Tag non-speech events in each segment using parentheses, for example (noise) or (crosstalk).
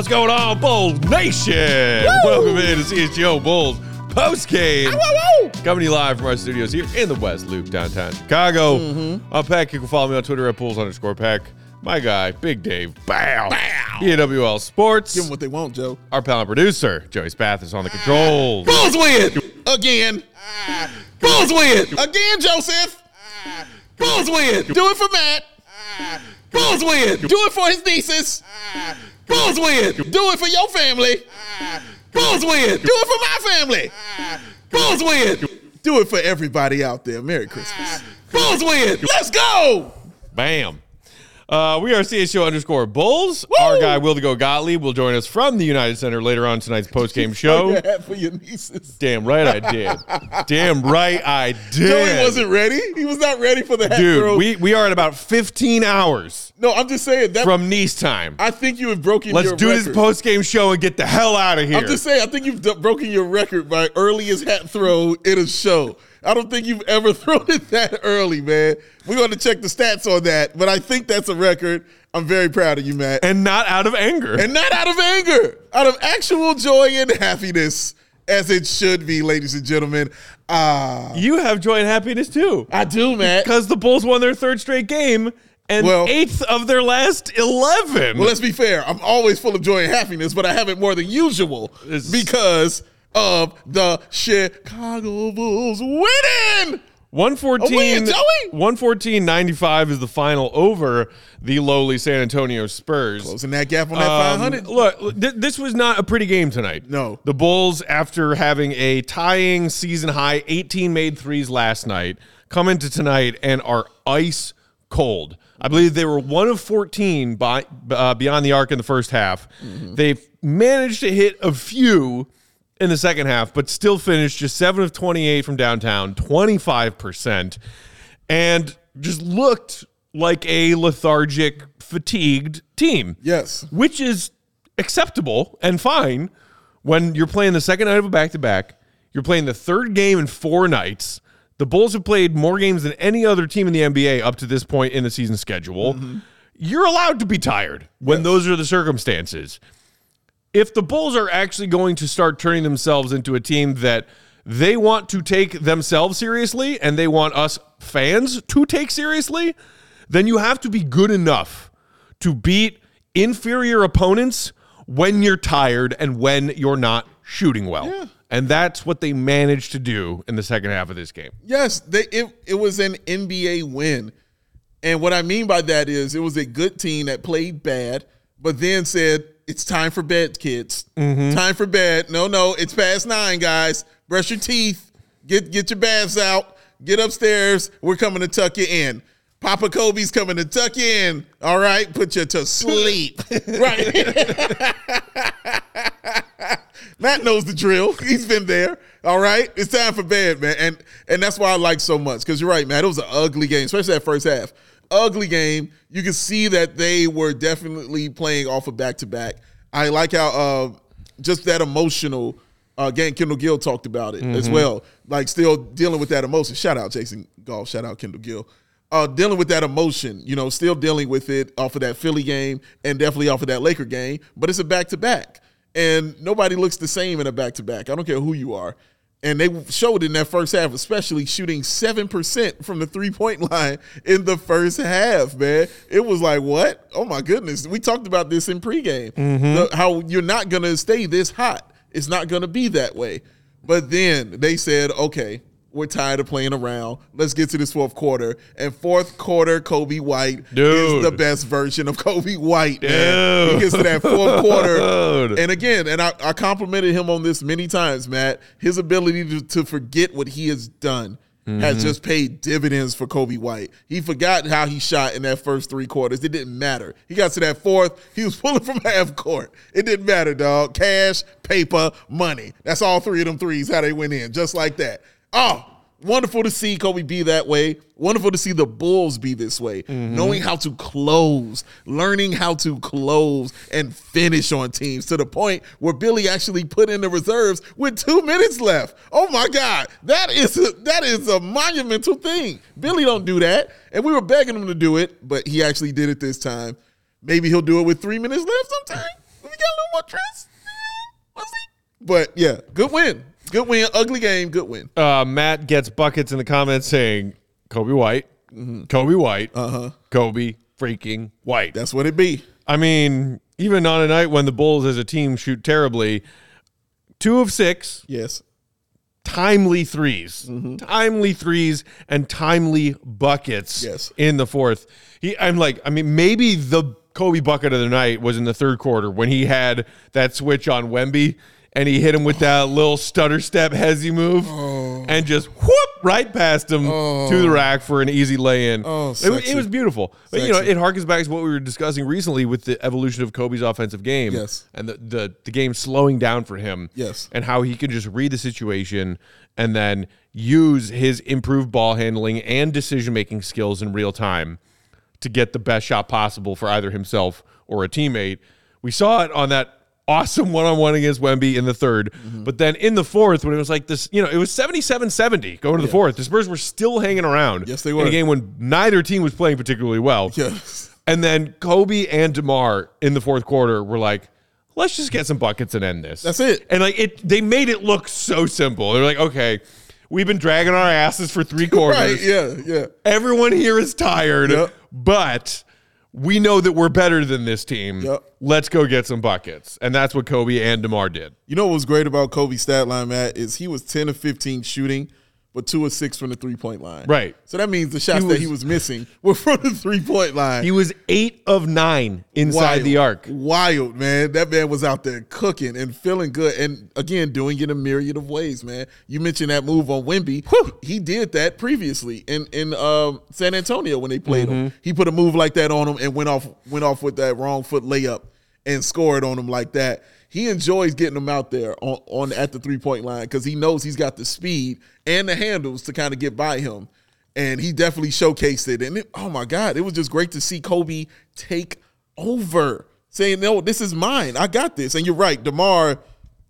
What's going on, Bulls Nation? Welcome in to CHGO Bulls post game. Coming to you live from our studios here in the West Loop, downtown Chicago. Mm-hmm. I'm Peck. You can follow me on Twitter at Bulls underscore Peck. My guy, Big Dave, bow. BAWL Sports. Give them what they want, Joe. Our pal and producer, Joey Spath, is on the controls. Bulls win again. Bulls win again, Joseph. Bulls win. Do it for Matt. Bulls win. Do it for his nieces. Bulls win. Do it for your family. Bulls win. Do it for my family. Bulls win. Do it for everybody out there. Merry Christmas. Bulls win. Let's go. Bam. Uh, we are CSO underscore Bulls. Our guy, Will to Go Gottlieb, will join us from the United Center later on tonight's (laughs) post game show. For your nieces. Damn right I did. (laughs) Damn right I did. Joey wasn't ready. He was not ready for the hat throw. Dude, we, we are at about 15 hours no, I'm just saying that. from Nice time. I think you have broken your record. Let's do record. this post game show and get the hell out of here. I'm just saying, I think you've d- broken your record by earliest hat throw in a show. I don't think you've ever (laughs) thrown it that early, man. We're going to check the stats on that, but I think that's a record. I'm very proud of you, Matt. and not out of anger. And not out of anger, out of actual joy and happiness, as it should be, ladies and gentlemen. Ah, you have joy and happiness too. I do, Matt. Because the Bulls won their third straight game and Well- eighth of their last 11. Well, let's be fair. I'm always full of joy and happiness, but I have it more than usual It's- because of the Chicago Bulls winning. 114, A 114 95 is the final over the lowly San Antonio Spurs. Closing that gap on that Um, 500. look, th- this was not a pretty game tonight. No. The Bulls, after having a tying season high 18 made threes last night, come into tonight and are ice cold. I believe they were one of 14 by, uh, beyond the arc in the first half. Mm-hmm. They've managed to hit a few in the second half, but still finished just 7 of 28 from downtown, 25%, and just looked like a lethargic, fatigued team Yes. which is acceptable and fine when you're playing the second night of a back to back. You're playing the third game in four nights. The Bulls have played more games than any other team in the NBA up to this point in the season schedule. Mm-hmm. You're allowed to be tired when those are the circumstances. If the Bulls are actually going to start turning themselves into a team that they want to take themselves seriously and they want us fans to take seriously, then you have to be good enough to beat inferior opponents when you're tired and when you're not shooting well. And that's what they managed to do in the second half of this game. Yes, they, it, it was an NBA win. And what I mean by that is it was a good team that played bad, but then said, it's time for bed, kids. Mm-hmm. Time for bed. No, no, it's past nine, guys. Brush your teeth. Get get your baths out. Get upstairs. We're coming to tuck you in. Papa Coby's coming to tuck you in. All right, put you to sleep. (laughs) right. (laughs) Matt knows the drill. He's been there. All right. It's time for bed, man. And and that's why I like so much. Because you're right, man. It was an ugly game, especially that first half. Ugly game. You can see that they were definitely playing off of back to back. I like how uh just that emotional uh game Kendall Gill talked about it as well. Like still dealing with that emotion. Shout out Jason Goff. Shout out Kendall Gill uh, dealing with that emotion, you know, still dealing with it off of that Philly game and definitely off of that Laker game. But it's a back to back, and nobody looks the same in a back to back. I don't care who you are. And they showed in that first half, especially shooting seven percent from the three point line in the first half. Man, it was like what? Oh my goodness! We talked about this in pregame. Mm-hmm. The- how you're not gonna stay this hot. It's not gonna be that way. But then they said, okay, we're tired of playing around. Let's get to this fourth quarter. And fourth quarter, Coby White is the best version of Coby White. Man. Dude. He gets to that fourth quarter. (laughs) And again, and I, I complimented him on this many times, Matt. His ability to, to forget what he has done has mm-hmm. just paid dividends for Coby White. He forgot how he shot in that first three quarters. It didn't matter. He got to that fourth, he was pulling from (laughs) half court. It didn't matter, dog. Cash, paper, money. That's all three of them threes, how they went in, just like that. Oh, wonderful to see Coby be that way. Wonderful to see the Bulls be this way. Mm-hmm. Knowing how to close, learning how to close and finish on teams to the point where Billy actually put in the reserves with two minutes left. Oh my God, that is a, that is a monumental thing. Billy don't do that, and we were begging him to do it, but he actually did it this time. Maybe he'll do it with three minutes left sometime. We got a little more trust. Eh, we'll. But yeah, good win. Good win. Ugly game. Good win. Uh, Matt gets buckets in the comments saying Coby White, Coby White, uh-huh. Coby freaking White. That's what it be. I mean, even on a night when the Bulls as a team shoot terribly, two of six, Yes. timely 3s Mm-hmm. timely threes, and timely buckets. Yes. in the fourth. He, I'm like, I mean, maybe the Coby bucket of the night was in the third quarter when he had that switch on Wemby. And he hit him with that little stutter step hezzy move Oh. and just whoop right past him to the oh. rack for an easy lay in. Oh, it, was- it was beautiful. But, you know, it harkens back to what we were discussing recently with the evolution of Coby's offensive game. Yes. And the, the, the game slowing down for him Yes. and how he can just read the situation and then use his improved ball handling and decision making skills in real time to get the best shot possible for either himself or a teammate. We saw it on that awesome one on one against Wemby in the 3rd Mm-hmm. but then in the fourth, when it was like this, you know, it was 77 70 going to the fourth. The Spurs were still hanging around. Yes, they were. In a game when neither team was playing particularly well. Yes. And then Coby and DeMar in the fourth quarter were like, let's just get some buckets and end this. That's it. And like it they made it look so simple. They're like, okay, we've been dragging our asses for three (laughs) quarters. Right. Yeah. Yeah. Everyone here is tired, Yep. but we know that we're better than this team. Yep. Let's go get some buckets. And that's what Coby and DeMar did. You know what was great about Coby's stat line, Matt, is he was 10 of 15 shooting, but two of six from the three point line. Right. So that means the shots He that he was- was missing (laughs) were from the three point line. He was eight of nine inside Wild. the arc. Wild, man. That man was out there cooking and feeling good. And again, doing it in a myriad of ways, man. You mentioned that move on Wemby. He did that previously in in um, San Antonio when they played Mm-hmm. him. He put a move like that on him and went off went off with that wrong foot layup and scored on him like that. He enjoys getting them out there on, on at the three point line because he knows he's got the speed and the handles to kind of get by him. And he definitely showcased it. And it, oh my God, it was just great to see Coby take over, saying, "No, this is mine. I got this." And you're right, DeMar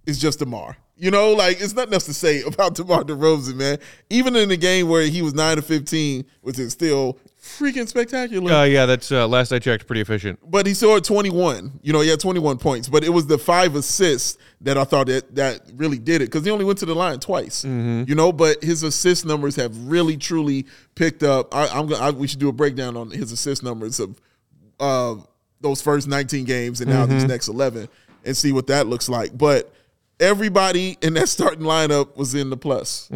is just DeMar. You know, like it's nothing else to say (laughs) about DeMar DeRozan, man. Even in the game where he was nine to fifteen, which is still freaking spectacular. Uh, yeah, that's uh, last I checked, pretty efficient. but he scored 21. You know, he had 21 points, but it was the five assists that I thought that that really did it because he only went to the line twice. You know, but his assist numbers have really truly picked up. I, I'm gonna. I, we should do a breakdown on his assist numbers of uh, those first 19 games and now these next 11 and see what that looks like. But everybody in that starting lineup was in the plus.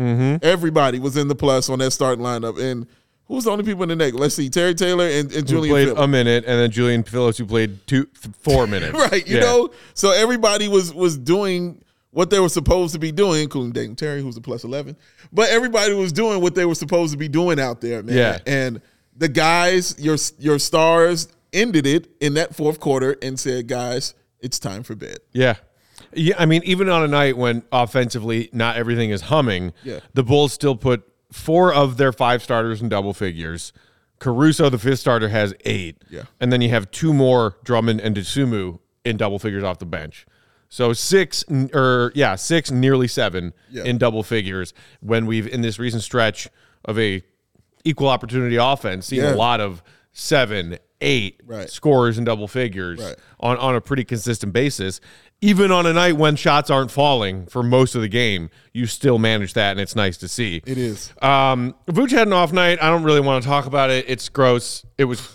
Everybody was in the plus on that starting lineup. And who's the only people in the neck? Let's see, Terry Taylor and, and Julian played Phillips. a minute, and then Julian Phillips, who played two, th- four (laughs) minutes. right? You Yeah. know, so everybody was was doing what they were supposed to be doing, including Dalen Terry, who's a plus eleven. But everybody was doing what they were supposed to be doing out there, man. Yeah. And the guys, your your stars, ended it in that fourth quarter and said, "Guys, it's time for bed." Yeah. Yeah, I mean, even on a night when offensively not everything is humming, Yeah. the Bulls still put four of their five starters in double figures. Caruso, the fifth starter, has eight. Yeah. And then you have two more, Drummond and Dosunmu, in double figures off the bench. So six, or yeah, six, nearly seven Yeah. in double figures when we've, in this recent stretch of a equal opportunity offense, seen Yeah. a lot of seven, eight Right. scorers in double figures Right. on, on a pretty consistent basis. Even on a night when shots aren't falling for most of the game, you still manage that, and it's nice to see. It is. Um, Vooch had an off night. I don't really want to talk about it. It's gross. It was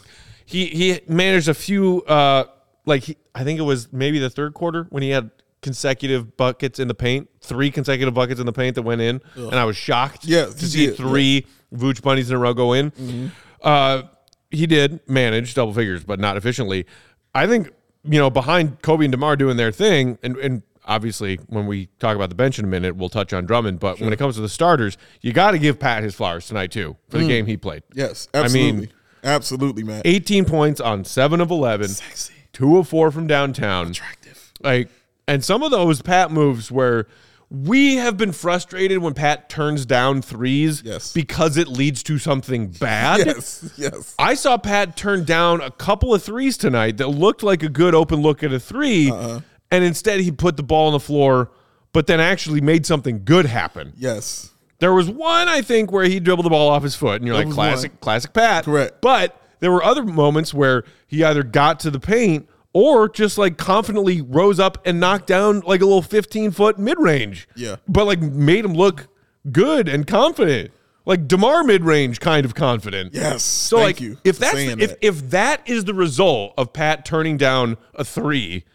he he managed a few uh like he, I think it was maybe the third quarter when he had consecutive buckets in the paint, three consecutive buckets in the paint that went in, and I was shocked Yeah, to see three Vooch bunnies in a row go in. Uh, he did manage double figures, but not efficiently. I think you know behind Kobe and DeMar doing their thing, and and obviously when we talk about the bench in a minute, we'll touch on Drummond. But when it comes to the starters, you got to give Pat his flowers tonight too for the mm. game he played. Yes, I mean, absolutely, man. 18 points on seven of 11, Sexy. two of four from downtown. Attractive. Like, and some of those Pat moves where we have been frustrated when Pat turns down threes Yes. because it leads to something bad. Yes, yes. I saw Pat turn down a couple of threes tonight that looked like a good open look at a 3 Uh-huh. and instead he put the ball on the floor, but then actually made something good happen. Yes. There was one I think where he dribbled the ball off his foot, and you're like classic, one. classic Pat. Correct. But there were other moments where he either got to the paint or just like confidently rose up and knocked down like a little 15 foot mid range. Yeah. But like made him look good and confident. Like DeMar mid range kind of confident. Yes. So like you if that's saying if that. if that is the result of Pat turning down a three,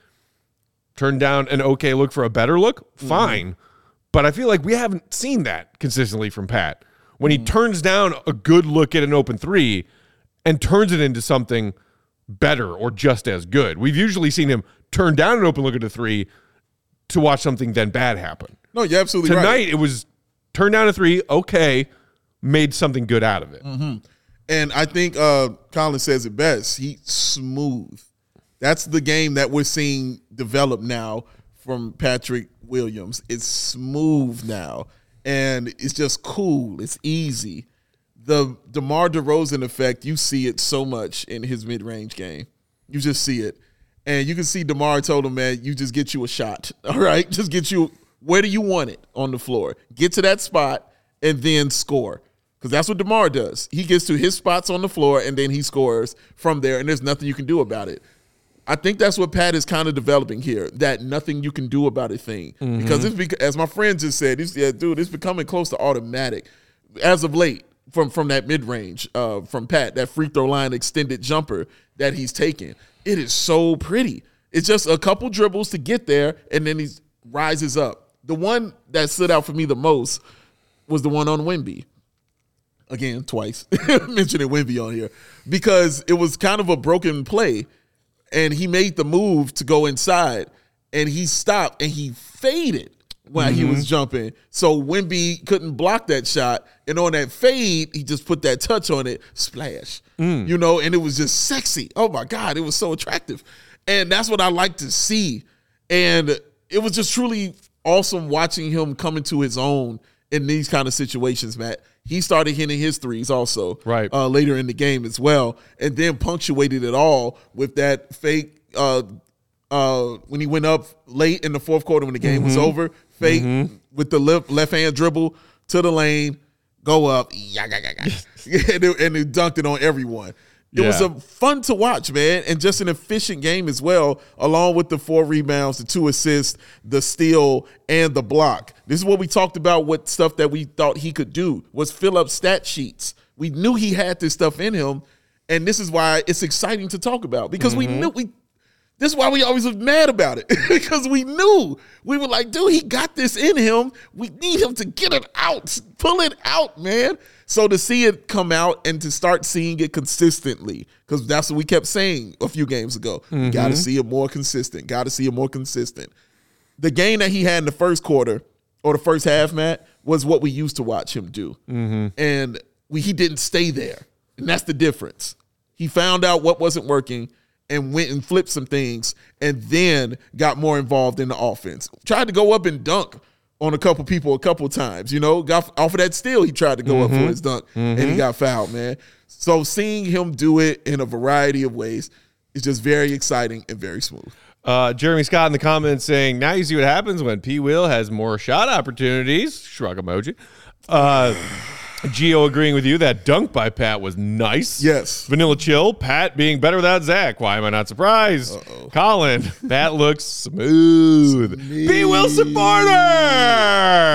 turn down an okay look for a better look, Mm-hmm. fine. But I feel like we haven't seen that consistently from Pat. When Mm-hmm. he turns down a good look at an open three and turns it into something better or just as good. We've usually seen him turn down an open look at a three to watch something then bad happen. no, you're absolutely Tonight right. it was turn down a three, okay, made something good out of it. Mm-hmm. And I think uh, Colin says it best. He's smooth. That's the game that we're seeing develop now from Patrick Williams. It's smooth now, and it's just cool. It's easy. The DeMar DeRozan effect, you see it so much in his mid-range game. You just see it. And you can see DeMar told him, man, you just get you a shot. (laughs) All right? Just get you where do you want it on the floor? Get to that spot and then score. Because that's what DeMar does. He gets to his spots on the floor and then he scores from there, and there's nothing you can do about it. I think that's what Pat is kind of developing here. That nothing you can do about a thing mm-hmm. because it's bec- as my friend just said, he's, yeah, dude, it's becoming close to automatic as of late from from that mid range uh, from Pat, that free throw line extended jumper that he's taking. It is so pretty. It's just a couple dribbles to get there, and then he rises up. The one that stood out for me the most was the one on Wemby again twice (laughs) mentioning Wemby on here because it was kind of a broken play and he made the move to go inside and he stopped and he faded while he was jumping so Wemby couldn't block that shot and on that fade he just put that touch on it splash you know and it was just sexy oh my god it was so attractive and that's what I like to see and it was just truly awesome watching him come into his own in these kind of situations, Matt. He started hitting his threes also, Right. uh, later in the game as well, and then punctuated it all with that fake. Uh, uh, when he went up late in the fourth quarter when the game was mm-hmm. over, fake mm-hmm. with the left left hand dribble to the lane, go up, yeah, yeah, yeah, yeah. (laughs) (laughs) and, it, and it dunked it on everyone. It was a fun to watch, man, and just an efficient game as well, along with the four rebounds, the two assists, the steal, and the block. This is what we talked about. What stuff that we thought he could do was fill up stat sheets. We knew he had this stuff in him, and this is why it's exciting to talk about because we mm-hmm. knew we. This is why we always was mad about it (laughs) because we knew we were like, dude, he got this in him. We need him to get it out, pull it out, man. So to see it come out and to start seeing it consistently, because that's what we kept saying a few games ago. We got to see it more consistent. Got to see it more consistent. The game that he had in the first quarter or the first half, Matt, was what we used to watch him do, mm-hmm. and we, he didn't stay there, and that's the difference. He found out what wasn't working and went and flipped some things and then got more involved in the offense. Tried to go up and dunk on a couple people a couple times, you know, got off of that steal he tried to go up for his dunk and he got fouled, man. So seeing him do it in a variety of ways is just very exciting and very smooth. Uh, Jeremy Scott in the comments saying, "Now you see what happens when P. Will has more shot opportunities." Shrug emoji. Uh, Geo agreeing with you that dunk by Pat was nice. Yes. Vanilla Chill, Pat being better without Zach. Why am I not surprised? Colin, Pat looks smooth. P. Will supporter.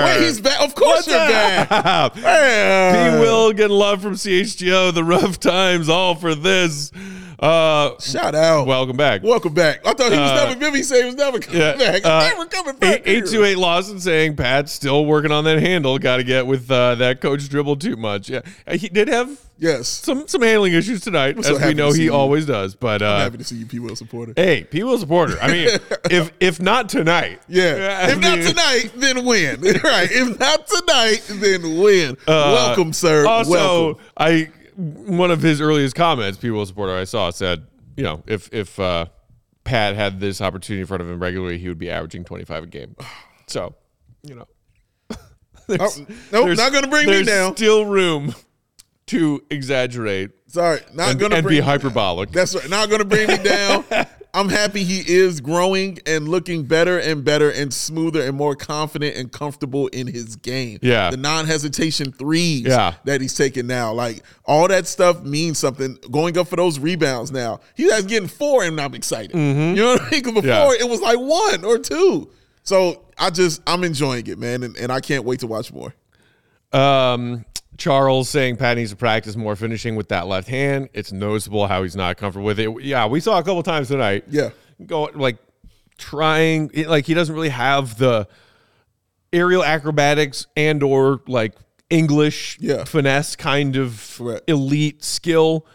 Wait, he's back. Of course What's you're back. up? P. Will getting love from CHGO. The rough times all for this. Uh, Shout out. welcome back. Welcome back. I thought he was Uh, never. Vivi said he was never coming Yeah, back. uh, never coming back. Eight two eight Lawson saying Pat's still working on that handle. Got to get with uh, that coach dribble too much. Yeah, Uh, he did have Yes. some some handling issues tonight, so as we know he you. always does. But I'm uh, happy to see you, P. Will supporter. hey, P. Will supporter. I mean, (laughs) if if not tonight, Yeah. (laughs) I if not tonight, then when? (laughs) right. If not tonight, then when? uh, Welcome, sir. Also, Welcome. I one of his earliest comments, people supporter, I saw said, you know, if if uh, Pat had this opportunity in front of him regularly, he would be averaging twenty five a game. (sighs) So, you know. (laughs) there's- Oh, nope, there's- not gonna bring me down. Still room to exaggerate Sorry, not and, gonna and bring be hyperbolic. (laughs) That's right. Not gonna bring me down. (laughs) I'm happy he is growing and looking better and better and smoother and more confident and comfortable in his game. Yeah. The non hesitation threes Yeah. that he's taking now. Like all that stuff means something. Going up for those rebounds now. He's getting four and I'm excited. You know what I mean? before Mm-hmm. Yeah. it was like one or two. So I just, I'm enjoying it, man. And, and I can't wait to watch more. Um, Charles saying Pat needs to practice more finishing with that left hand. It's noticeable how he's not comfortable with it. Yeah, we saw a couple times tonight. Yeah. go like trying like he doesn't really have the aerial acrobatics and or like English Yeah. finesse kind of Correct. elite skill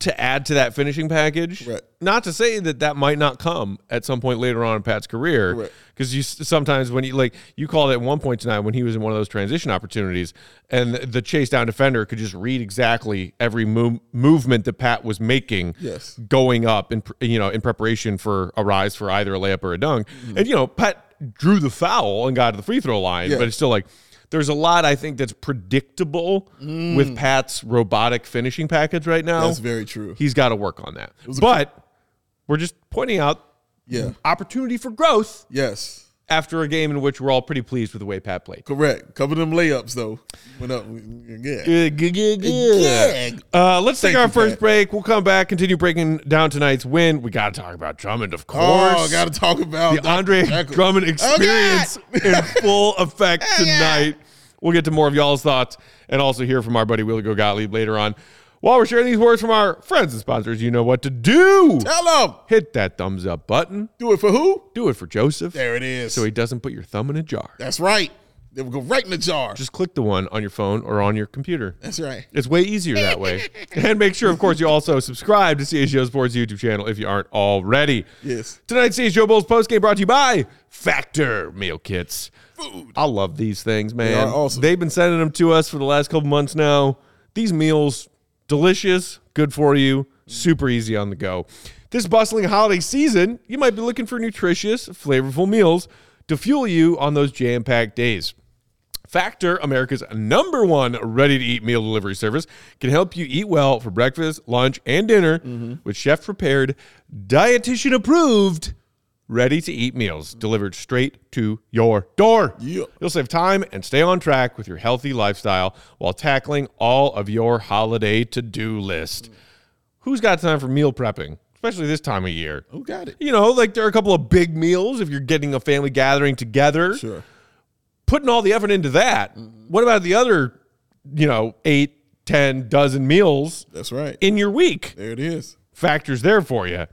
to add to that finishing package. Right. Not to say that that might not come at some point later on in Pat's career, because you sometimes when you like you called it at one point tonight when he was in one of those transition opportunities, and the chase down defender could just read exactly every move, movement that Pat was making, Yes. going up in pr- you know in preparation for a rise for either a layup or a dunk, Mm-hmm. and you know Pat drew the foul and got to the free throw line, Yeah. but it's still like. There's a lot I think that's predictable with Pat's robotic finishing package right now. Mm. That's very true. He's got to work on that. But we're just pointing out Yeah. opportunity for growth Yes. after a game in which we're all pretty pleased with the way Pat played. Correct. Cover them layups though. Went up. Yeah. Good, good, good, good. Uh, let's take our first Pat. break. We'll come back, continue breaking down tonight's win. We got to talk about Drummond, of course. Oh, got to talk about the Andre Dr. Drummond Oh, experience God. in (laughs) full effect Oh, tonight. We'll get to more of y'all's thoughts and also hear from our buddy Willie Go Gottlieb later on. While we're sharing these words from our friends and sponsors, you know what to do. Tell them. Hit that thumbs up button. Do it for who? Do it for Joseph There it is. so he doesn't put your thumb in a jar. That's right. They will go right in the jar. Just click the one on your phone or on your computer. That's right. It's way easier that way. (laughs) and make sure, of course, you also subscribe to CHGO Sports YouTube channel if you aren't already. Yes. Tonight's CHGO Bulls postgame brought to you by Factor Meal Kits. Food. I love these things, man. are awesome. They've been sending them to us for the last couple months now. These meals, delicious, good for you, super easy on the go. This bustling holiday season, you might be looking for nutritious, flavorful meals to fuel you on those jam packed days. Factor, America's number one ready to eat meal delivery service, can help you eat well for breakfast, lunch, and dinner mm-hmm. with chef prepared, dietitian approved, ready to eat meals delivered straight to your door. Yeah. You'll save time and stay on track with your healthy lifestyle while tackling all of your holiday to do list. Who's got time for meal prepping, especially this time of year? Who got it? You know, like there are a couple of big meals if you're getting a family gathering together Sure. putting all the effort into that. Mm-hmm. What about the other, you know, eight, ten dozen meals That's right. in your week? There it is. Factors there for you.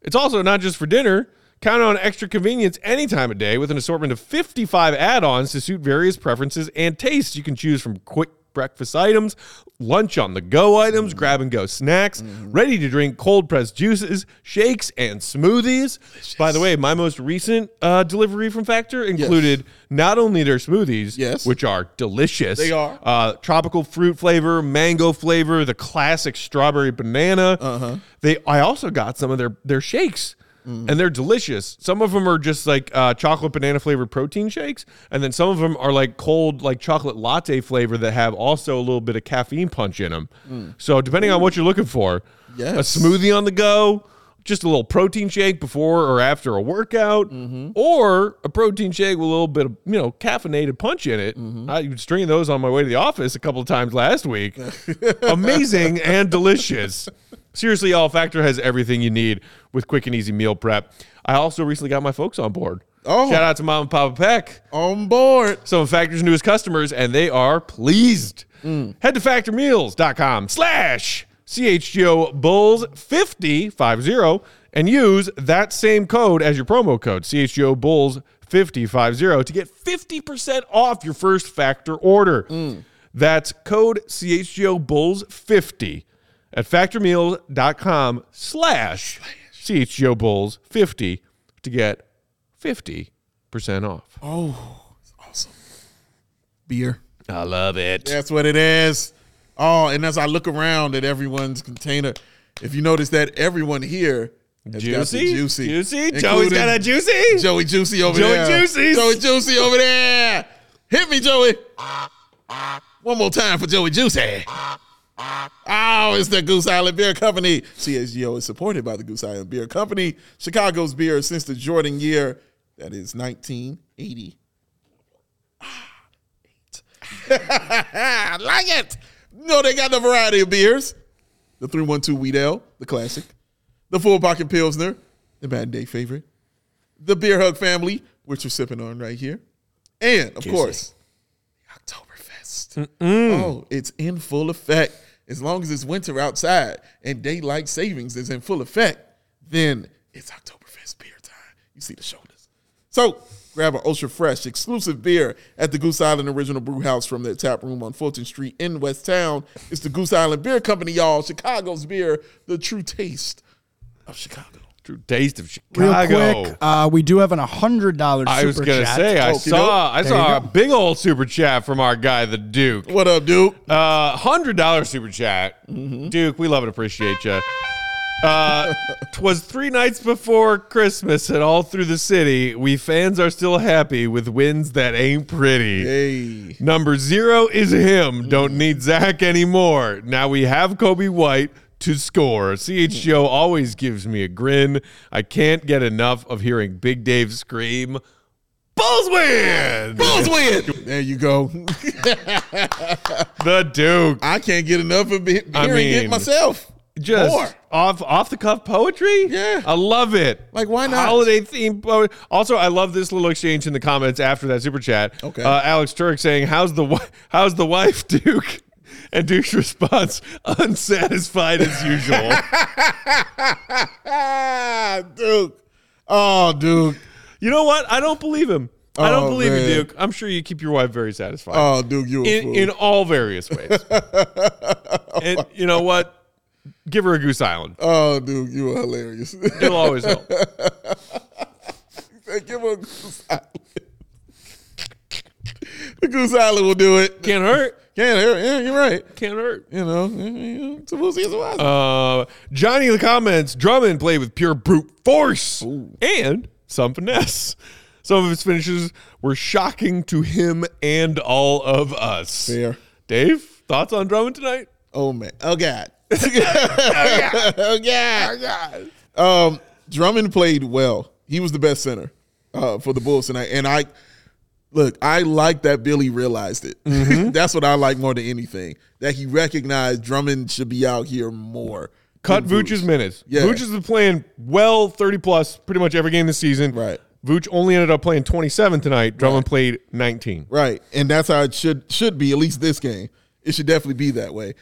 It's also not just for dinner. Count on extra convenience any time of day with an assortment of 55 add-ons to suit various preferences and tastes. You can choose from quick breakfast items, lunch on the go items, grab and go snacks, ready to drink cold pressed juices, shakes, and smoothies. By the way, my most recent uh, delivery from Factor included not only their smoothies, Yes. which are delicious, They are. uh, tropical fruit flavor, mango flavor, the classic strawberry banana. Uh-huh. They, I also got some of their their shakes. And they're delicious. Some of them are just like uh, chocolate banana flavored protein shakes, and then some of them are like cold, like chocolate latte flavor that have also a little bit of caffeine punch in them. So depending on what you're looking for, Yes. a smoothie on the go, just a little protein shake before or after a workout, Mm-hmm. or a protein shake with a little bit of you know caffeinated punch in it. Mm-hmm. I was drinking those on my way to the office a couple of times last week. (laughs) Amazing and delicious. Seriously, y'all, Factor has everything you need with quick and easy meal prep. I also recently got my folks on board. Oh. Shout out to Mom and Papa Peck On board. some of Factor's newest customers, and they are pleased. Mm. Head to factormeals.com slash CHGO Bulls 5050 and use that same code as your promo code, CHGO Bulls 5050, to get 50% off your first Factor order. Mm. That's code CHGO Bulls 50 at factormeals.com slash CHGO Bulls 50 to get 50% off. Oh, it's awesome. Beer. I love it. That's what it is. Oh, and as I look around at everyone's container, if you notice that everyone here has got the Juicy? juicy, Juicy? Joey's got a juicy? Joey Juicy over Joey there. Juicy's. Joey Juicy over there. Hit me, Joey. One more time for Joey Juicy. Oh, it's the Goose Island Beer Company. CHGO is supported by the Goose Island Beer Company, Chicago's beer since the Jordan year. That is 1980. Ah, I (laughs) like it. No, they got the variety of beers. The 312 Wheat Ale, the classic. The Full Pocket Pilsner, the bad day favorite. The Beer Hug family, which we're sipping on right here. And, of course, the Oktoberfest. Oh, it's in full effect. As long as it's winter outside and daylight savings is in full effect, then it's Oktoberfest beer time. You see the shoulders. So grab an ultra fresh exclusive beer at the Goose Island Original Brew House from their tap room on Fulton Street in West Town. It's the Goose Island Beer Company, y'all. Chicago's beer, the true taste of Chicago. True taste of Real Chicago. quick, uh, we do have an hundred dollars. Super chat. I was gonna say I Okey saw I saw a big old super chat from our guy the Duke. What up, Duke? Uh, hundred dollar super chat, Duke. We love and appreciate you. Uh, (laughs) twas three nights before Christmas, and all through the city, we fans are still happy with wins that ain't pretty. Hey. Number zero is him. Don't need Zach anymore. Now we have Coby White to score. CHGO always gives me a grin. I can't get enough of hearing Big Dave scream, Bulls win! Bulls win. There you go. (laughs) The Duke. I can't get enough of he- hearing I it myself. Just More. off off the cuff poetry. Yeah. I love it. Like, why not? Holiday theme. Po- also, I love this little exchange in the comments after that super chat. Okay. Uh, Alex Turk saying, "How's the wi- how's the wife, (laughs) Duke?" And Duke's response, unsatisfied as usual. (laughs) Duke. Oh, Duke. you know what? I don't believe him. I don't Oh, believe man. you, Duke. I'm sure you keep your wife very satisfied. Oh, Duke, you in, in all various ways. (laughs) and you know what? Give her a Goose Island. oh, Duke, you are hilarious. It'll always help. (laughs) Give her a Goose Island. the Goose Island will do it. Can't hurt. Can't hurt. Yeah, you're right. Can't hurt. You know, it's a we'll see. While. Uh, Johnny in the comments, Drummond played with pure brute force and some finesse. Some of his finishes were shocking to him and all of us. Fair. Dave, thoughts on Drummond tonight? Oh man. (laughs) Oh god. oh god. Um, Drummond played well. He was the best center uh, for the Bulls tonight, and I look. I like that Billy realized it. (laughs) That's what I like more than anything. That he recognized Drummond should be out here more. Cut Vooch's minutes. Yeah. Vooch has been playing well 30 plus pretty much every game this season. Right. Vooch only ended up playing 27 tonight. Drummond played 19. Right, and that's how it should should be. At least this game, it should definitely be that way.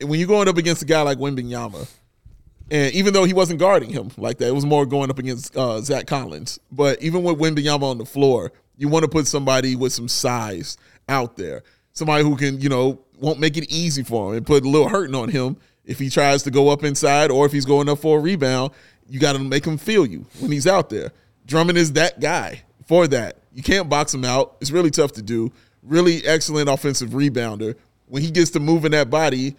And when you're going up against a guy like Wembanyama, and even though he wasn't guarding him like that, it was more going up against uh, Zach Collins. But even with Wembanyama on the floor, you want to put somebody with some size out there, somebody who can you know won't make it easy for him and put a little hurting on him if he tries to go up inside or if he's going up for a rebound. You got to make him feel you when he's out there. Drummond is that guy for that. You can't box him out. It's really tough to do. Really excellent offensive rebounder. When he gets to moving that body,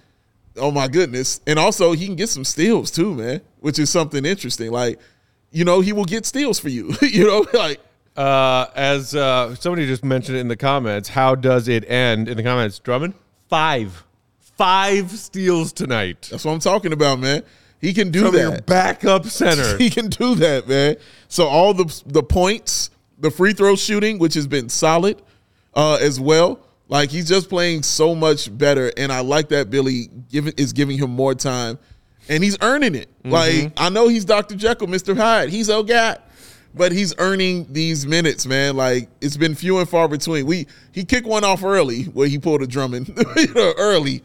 oh my goodness. And also he can get some steals too, man, which is something interesting. Like, you know, he will get steals for you. (laughs) you know, (laughs) like Uh, as uh, somebody just mentioned in the comments, how does it end in the comments? Drummond, five. Five steals tonight. that's what I'm talking about, man. He can do From your that. backup (laughs) center. he can do that, man. So all the the points, the free throw shooting, which has been solid uh, as well. Like he's just playing so much better, and I like that Billy giving is giving him more time, and he's earning it. Like I know he's Dr. Jekyll, Mr. Hyde. He's a guy, but he's earning these minutes, man. Like it's been few and far between. We he kicked one off early where he pulled a Drummond (laughs) you know, early.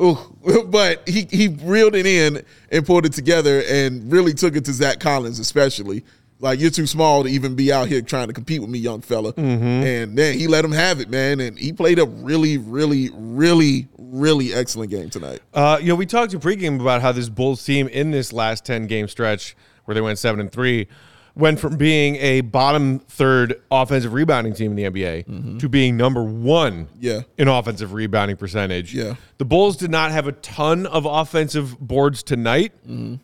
Ooh, (laughs) but he he reeled it in and pulled it together and really took it to Zach Collins, especially. Like you're too small to even be out here trying to compete with me, young fella. And then he let him have it, man. And he played a really, really, really, really excellent game tonight. Uh, you know, we talked to pregame about how this Bulls team in this last 10 game stretch where they went 7 and 3 went from being a bottom third offensive rebounding team in the NBA mm-hmm. to being number 1 Yeah. in offensive rebounding percentage. Yeah. The Bulls did not have a ton of offensive boards tonight. Mm-hmm.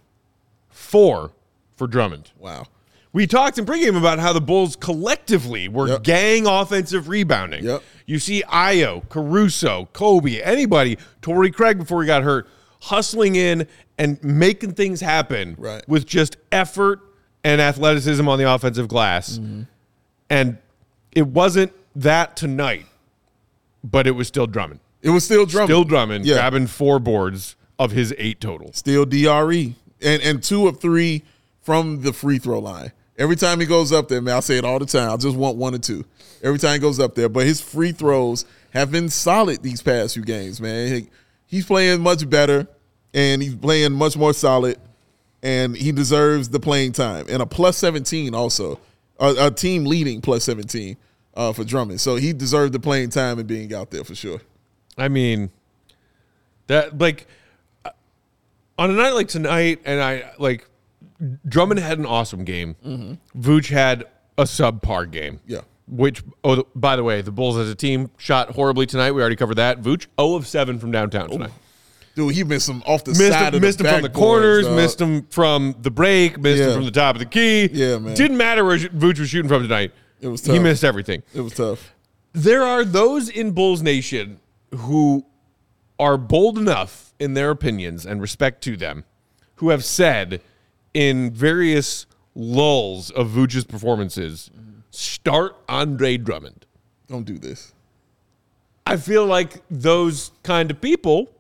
4 for Drummond. Wow. We talked in pregame about how the Bulls collectively were Yep. gang offensive rebounding. Yep. You see Ayo, Caruso, Kobe, anybody, Torrey Craig before he got hurt, hustling in and making things happen Right. with just effort and athleticism on the offensive glass. Mm-hmm. And it wasn't that tonight, but it was still Drummond. It was still Drummond. Still Drummond Yeah. grabbing four boards of his eight total. Still DRE. And and two of three from the free throw line. Every time he goes up there, man, I say it all the time. I just want one or two. Every time he goes up there. But his free throws have been solid these past few games, man. He- he's playing much better and he's playing much more solid. And he deserves the playing time. And a plus 17 also. A, a team leading plus 17 uh, for Drummond. So he deserved the playing time and being out there for sure. I mean, that like on a night like tonight, and I like Drummond had an awesome game. Vooch had a subpar game. Yeah. Which, oh, by the way, the Bulls as a team shot horribly tonight. We already covered that. Vooch, 0 of 7 from downtown tonight. Dude, he missed some off the Missed, side him, of missed the him from the corners, dog. missed him from the break, missed him from the top of the key. Yeah, man. Didn't matter where Vooch was shooting from tonight. It was tough. He missed everything. It was tough. there are those in Bulls Nation who are bold enough in their opinions and respect to them, who have said in various lulls of Vooch's performances, start Andre Drummond. Don't do this. I feel like those kind of people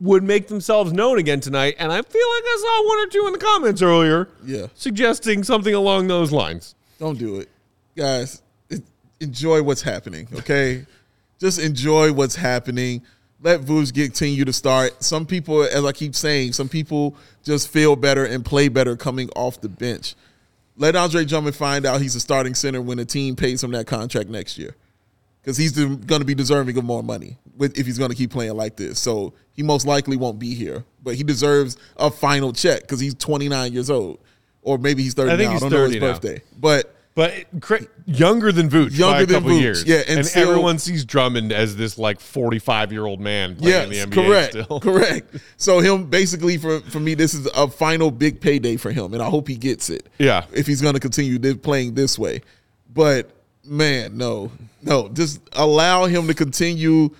would make themselves known again tonight, and I feel like I saw one or two in the comments earlier, Yeah. suggesting something along those lines. Don't do it. Guys, it, enjoy what's happening, okay? (laughs) Just enjoy what's happening. Let Vooch continue to start. Some people, as I keep saying, some people just feel better and play better coming off the bench. Let Andre Drummond find out he's a starting center when the team pays him that contract next year. Because he's going to be deserving of more money with, if he's going to keep playing like this. So he most likely won't be here, but he deserves a final check because he's 29 years old. Or maybe he's 30 I think now. he's I don't know his now. birthday. But But younger than Vooch by Younger a than couple Vooch, years. yeah, and and, still- everyone sees Drummond as this like 45 year old man playing Yes, in the NBA correct, still. correct. So him basically for for me, this is a final big payday for him, and I hope he gets it. Yeah. if he's going to continue playing this way, but man, no, no, just allow him to continue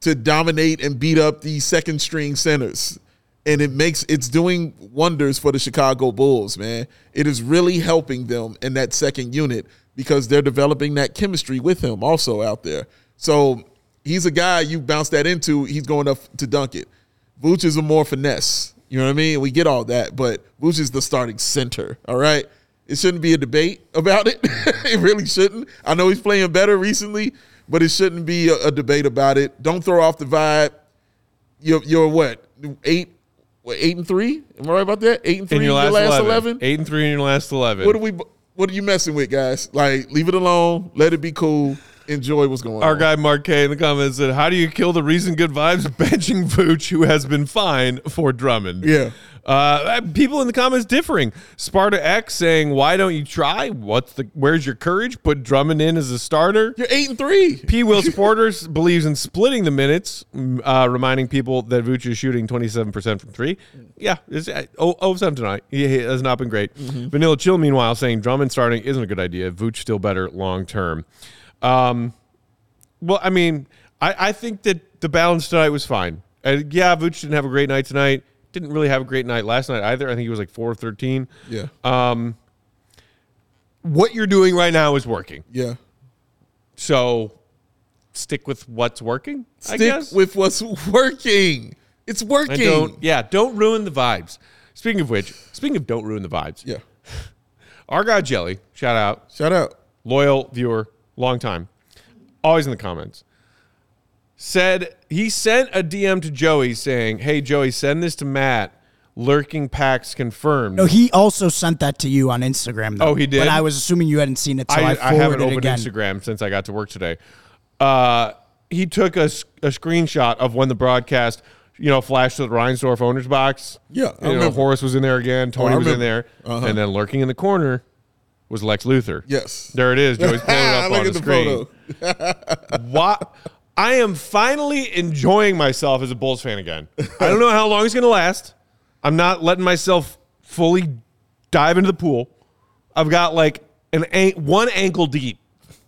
to dominate and beat up these second string centers. And it makes it's doing wonders for the Chicago Bulls, man. It is really helping them in that second unit because they're developing that chemistry with him also out there. So he's a guy you bounce that into, he's going up to dunk it. Vooch is a more finesse. You know what I mean? We get all that, but Vooch is the starting center. All right. It shouldn't be a debate about it. (laughs) it really shouldn't. I know he's playing better recently, but it shouldn't be a, a debate about it. Don't throw off the vibe. You're, you're what eight, what, eight and three? Am I right about that? Eight and three In your in last, 11. eleven. Eight and three in your last 11. What are we? What are you messing with, guys? Like, leave it alone. Let it be cool. Enjoy what's going on. Our on. guy Mark K in the comments said, How do you kill the reason good vibes (laughs) benching Vooch, who has been fine for Drummond? Yeah. Uh, people in the comments differing. Sparta X saying, Why don't you try? What's the where's your courage? Put Drummond in as a starter. You're eight and three. P. Will (laughs) Supporters believes in splitting the minutes, uh, reminding people that Vooch is shooting 27% from three. Yeah, it's uh, oh, oh, 7 tonight. He, he has not been great. Vanilla Chill, meanwhile, saying Drummond starting isn't a good idea. Vooch still better long term. Um, well, I mean, I, I think that the balance tonight was fine. And yeah, Vooch didn't have a great night tonight. Didn't really have a great night last night either. I think he was like 4 of 13. Yeah. Um, what you're doing right now is working. yeah. So stick with what's working. I Stick with what's working. It's working. And don't yeah, don't ruin the vibes. Speaking of which, speaking of don't ruin the vibes, Yeah. (laughs) our guy Jelly, shout out, Shout out. loyal viewer, long time, always in the comments. Said he sent a DM to Joey saying, "Hey Joey, send this to Matt. Lurking packs confirmed." No, he also sent that to you on Instagram. Though. Oh, he did? But I was assuming you hadn't seen it, so I, I, I haven't it opened again. Instagram since I got to work today. Uh, he took a screenshot of when the broadcast, you know, flashed to the Reinsdorf owners box. Yeah, I you know, remember. Horace was in there again. Tony I was in there. Uh-huh. and then lurking in the corner was Lex Luthor. Yes. there it is. Joey's (laughs) pulling it up on the, the screen. (laughs) What? I am finally enjoying myself as a Bulls fan again. I don't know how long it's going to last. I'm not letting myself fully dive into the pool. I've got like an one ankle deep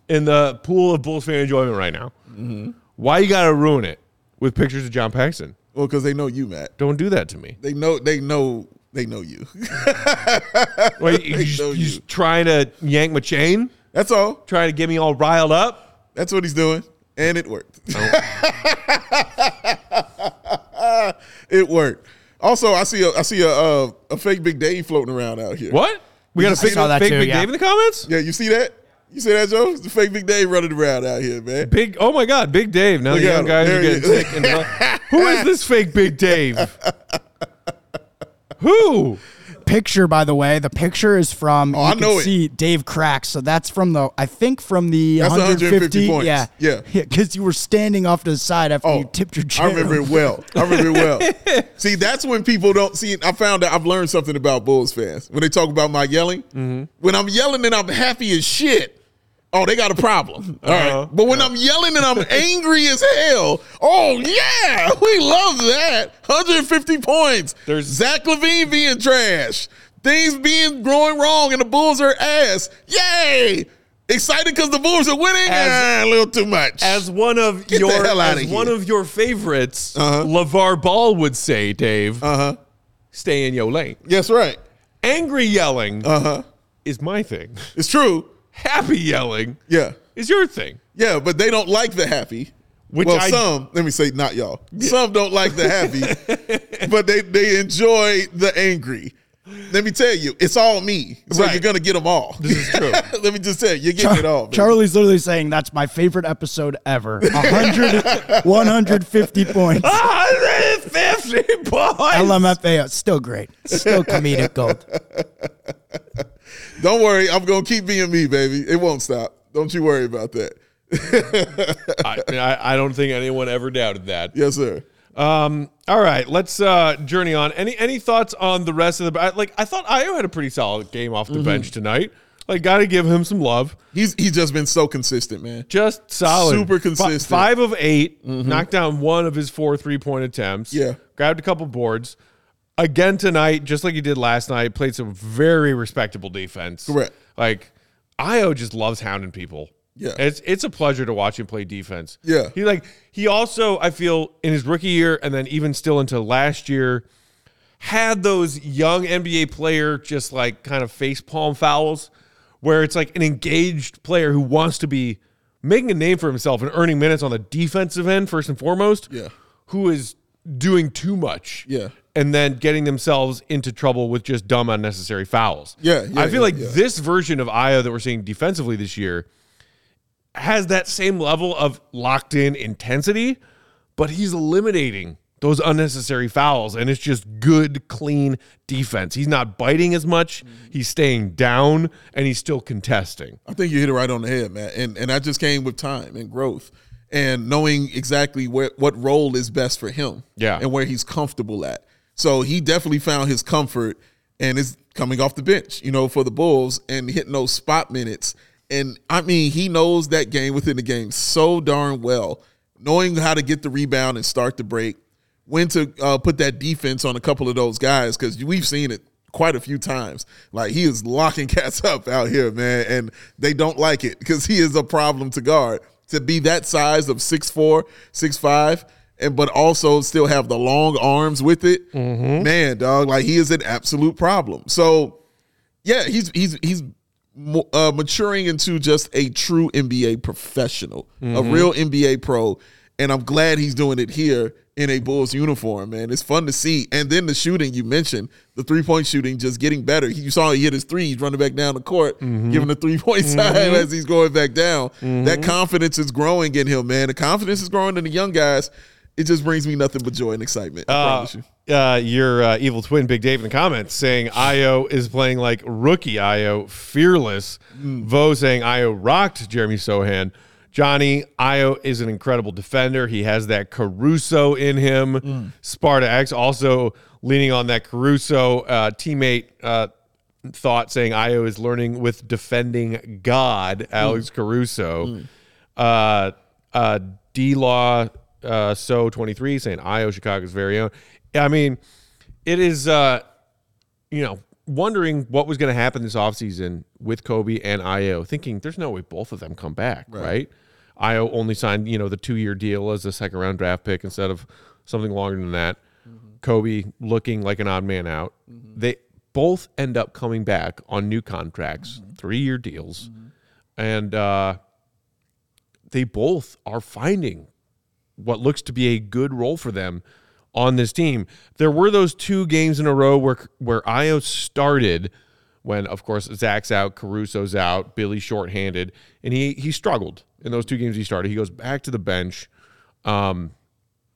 in the pool of Bulls fan enjoyment right now. Mm-hmm. Why you gotta ruin it with pictures of John Paxson? Well, because they know you, Matt. Don't do that to me. They know. They know. They know you. (laughs) Wait, you, They just, know you you. just trying to yank my chain? That's all. Trying to get me all riled up? That's what he's doing, and it worked. (laughs) it worked. Also, I see a I see a uh, a fake Big Dave floating around out here. What? We got a fake, that fake too, Big yeah. Dave in the comments? Yeah, you see that? You see that, Joe? It's the fake Big Dave running around out here, man. Big, oh my God, Big Dave. Now Look the young him. guys are getting is. sick. And Who is this fake Big Dave? (laughs) Who? Picture, by the way, the picture is from. Oh, I know it. See Dave Cracks. So that's from the. I think from the That's 150 points. Yeah, Yeah. (laughs) Because you were standing off to the side after Oh, you tipped your chair. I remember it well. I remember it well. (laughs) see, that's when people don't see. I found out I've learned something about Bulls fans when they talk about my yelling. Mm-hmm. When I'm yelling and I'm happy as shit. Oh, they got a problem. All right. Uh-huh. But when I'm yelling and I'm angry as hell, oh yeah, we love that. 150 points. There's- Zach LaVine being trash. Things being going wrong and the Bulls are ass. Yay! Excited because the Bulls are winning? As- Ah, a little too much. As one of Get your as here. one of your favorites, Uh-huh. LaVar Ball would say, Dave, uh-huh. stay in your lane. Yes, right. Angry yelling Uh-huh. is my thing. It's true. Happy yelling Yeah. is your thing. Yeah, but they don't like the happy. Which well, I- some, let me say not y'all. Some don't like the happy, (laughs) but they, they enjoy the angry. Let me tell you, it's all me. So Right. you're going to get them all. This is true. (laughs) Let me just tell you, you're getting it all. baby. Charlie's literally saying that's my favorite episode ever. 100, (laughs) 150 points. 150 points. LMFAO, still great. Still comedic gold. Don't worry. I'm going to keep being me, baby. It won't stop. Don't you worry about that. (laughs) I, I, I don't think anyone ever doubted that. Yes, sir. Um, all right, let's uh, journey on. Any any thoughts on the rest of the like? I thought Ayo had a pretty solid game off Mm-hmm. the bench tonight. Like, got to give him some love. He's he's just been so consistent, man. Just solid, Super consistent. five of 8 knocked down one of his four three point attempts. Yeah. grabbed a couple boards. Again tonight, just like he did last night, played some very respectable defense. Correct. Like Ayo just loves hounding people. Yeah. It's it's a pleasure to watch him play defense. Yeah. He like he also, I feel, in his rookie year and then even still into last year, had those young NBA player just like kind of face palm fouls where it's like an engaged player who wants to be making a name for himself and earning minutes on the defensive end first and foremost. Yeah. Who is doing too much. Yeah. And then getting themselves into trouble with just dumb unnecessary fouls. Yeah, yeah, I feel yeah, like yeah. this version of Ayo that we're seeing defensively this year has that same level of locked in intensity, but he's eliminating those unnecessary fouls and it's just good clean defense. He's not biting as much, mm-hmm. he's staying down and he's still contesting. I think you hit it right on the head, man. And and that just came with time and growth and knowing exactly where what role is best for him. Yeah. And where he's comfortable at. So he definitely found his comfort and is coming off the bench, you know, for the Bulls and hitting those spot minutes. And I mean, he knows that game within the game so darn well, knowing how to get the rebound and start the break, when to uh, put that defense on a couple of those guys, because we've seen it quite a few times. Like he is locking (laughs) cats up out here, man, and they don't like it because he is a problem to guard. To be that size of 6'4", 6'5", and but also still have the long arms with it, man, dog, like he is an absolute problem. So yeah, he's he's he's uh, maturing into just a true NBA professional, a real NBA pro, and I'm glad he's doing it here in a Bulls uniform. Man, it's fun to see. And then the shooting you mentioned, the three point shooting, just getting better. You saw he hit his three, he's running back down the court, mm-hmm. giving the three point mm-hmm. sign as he's going back down. That mm-hmm. confidence is growing in him, man. The confidence is growing in the young guys. It just brings me nothing but joy and excitement. I uh, promise you. Uh, your uh, evil twin, Big Dave, in the comments saying Ayo is playing like rookie Ayo, fearless. Mm. Vo saying Ayo rocked Jeremy Sochan. Johnny Ayo is an incredible defender. He has that Caruso in him. Sparta X also leaning on that Caruso uh, teammate uh, thought, saying Ayo is learning with defending God, Alex Caruso. Uh, uh, D Law uh, So 23 saying Ayo, Chicago's very own. I mean, it is, uh, you know, wondering what was going to happen this offseason with Coby and Ayo, thinking there's no way both of them come back, right? Ayo only signed, you know, the two year deal as a second round draft pick instead of something longer than that. Mm-hmm. Coby looking like an odd man out. Mm-hmm. They both end up coming back on new contracts, mm-hmm. three year deals. And uh, they both are finding what looks to be a good role for them on this team. There were those two games in a row where where Ayo started when, of course, Zach's out, Caruso's out, Billy's shorthanded, and he he struggled in those two games he started. He goes back to the bench, um,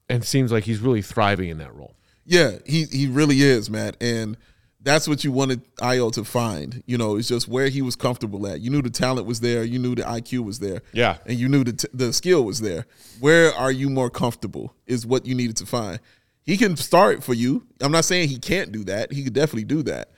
and seems like he's really thriving in that role. Yeah, he he really is, Matt, and that's what you wanted Ayo to find. You know, it's just where he was comfortable at. You knew the talent was there, you knew the IQ was there, Yeah. and you knew the t- the skill was there. Where are you more comfortable? Is what you needed to find. He can start for you. I'm not saying he can't do that. He could definitely do that,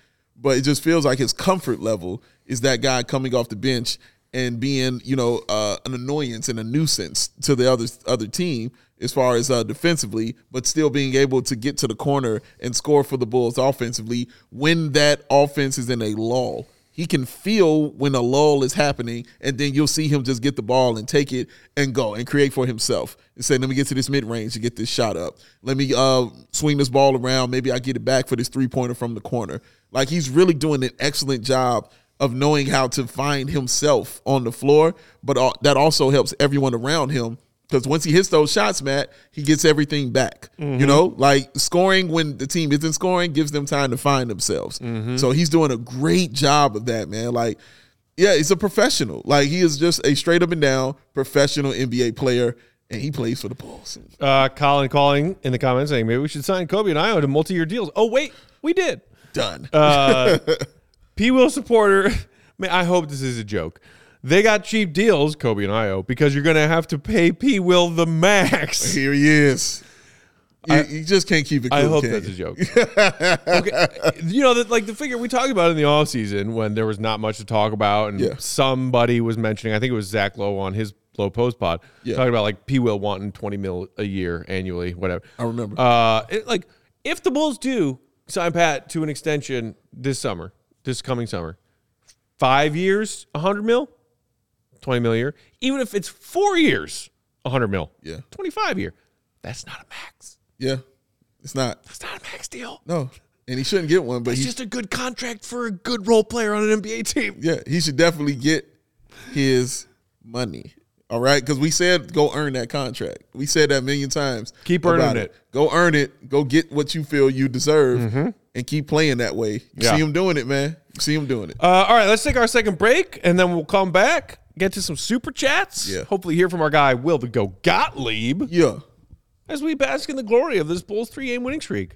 but it just feels like his comfort level is that guy coming off the bench and being, you know, uh, an annoyance and a nuisance to the other other team as far as uh, defensively, but still being able to get to the corner and score for the Bulls offensively when that offense is in a lull. He can feel when a lull is happening, and then you'll see him just get the ball and take it and go and create for himself and say, "Let me get to this mid range to get this shot up. Let me uh, swing this ball around. Maybe I get it back for this three pointer from the corner." Like he's really doing an excellent job of knowing how to find himself on the floor, but uh, that also helps everyone around him because once he hits those shots, Matt, he gets everything back. You know, like scoring when the team isn't scoring gives them time to find themselves. So he's doing a great job of that, man. Like, yeah, he's a professional. Like he is just a straight up and down professional NBA player, and he plays for the Bulls. Uh, Colin calling in the comments saying maybe we should sign Coby and Ayo to multi year deals. Oh wait, we did. Done. Uh, (laughs) P. Will supporter. (laughs) Man, I hope this is a joke. They got cheap deals, Coby and Ayo, because you're going to have to pay P. Will the max. (laughs) Here he is. You, you just can't keep it. Cool, I hope that's a joke. (laughs) okay. You know, that like the figure we talked about in the off season when there was not much to talk about, and Yeah. somebody was mentioning, I think it was Zach Lowe on his Lowe Post Pod, Yeah. talking about like P. Will wanting 20 mil a year annually, whatever. I remember. Uh, it, like if the Bulls do sign Pat to an extension this summer, this coming summer, five years, 100 mil, 20 mil a year, even if it's four years, 100 mil, Yeah. 25 year, that's not a max. Yeah, it's not. That's not a max deal. No, and he shouldn't get one. But It's just a good contract for a good role player on an NBA team. yeah, he should definitely get his money. All right, because we said go earn that contract. We said that a million times. Keep earning it. Go earn it. Go get what you feel you deserve, and keep playing that way. You Yeah. see him doing it, man. You see him doing it. Uh, all right, let's take our second break, and then we'll come back, get to some super chats. Yeah. Hopefully, hear from our guy Will the Go Gottlieb Yeah, as we bask in the glory of this Bulls three game winning streak.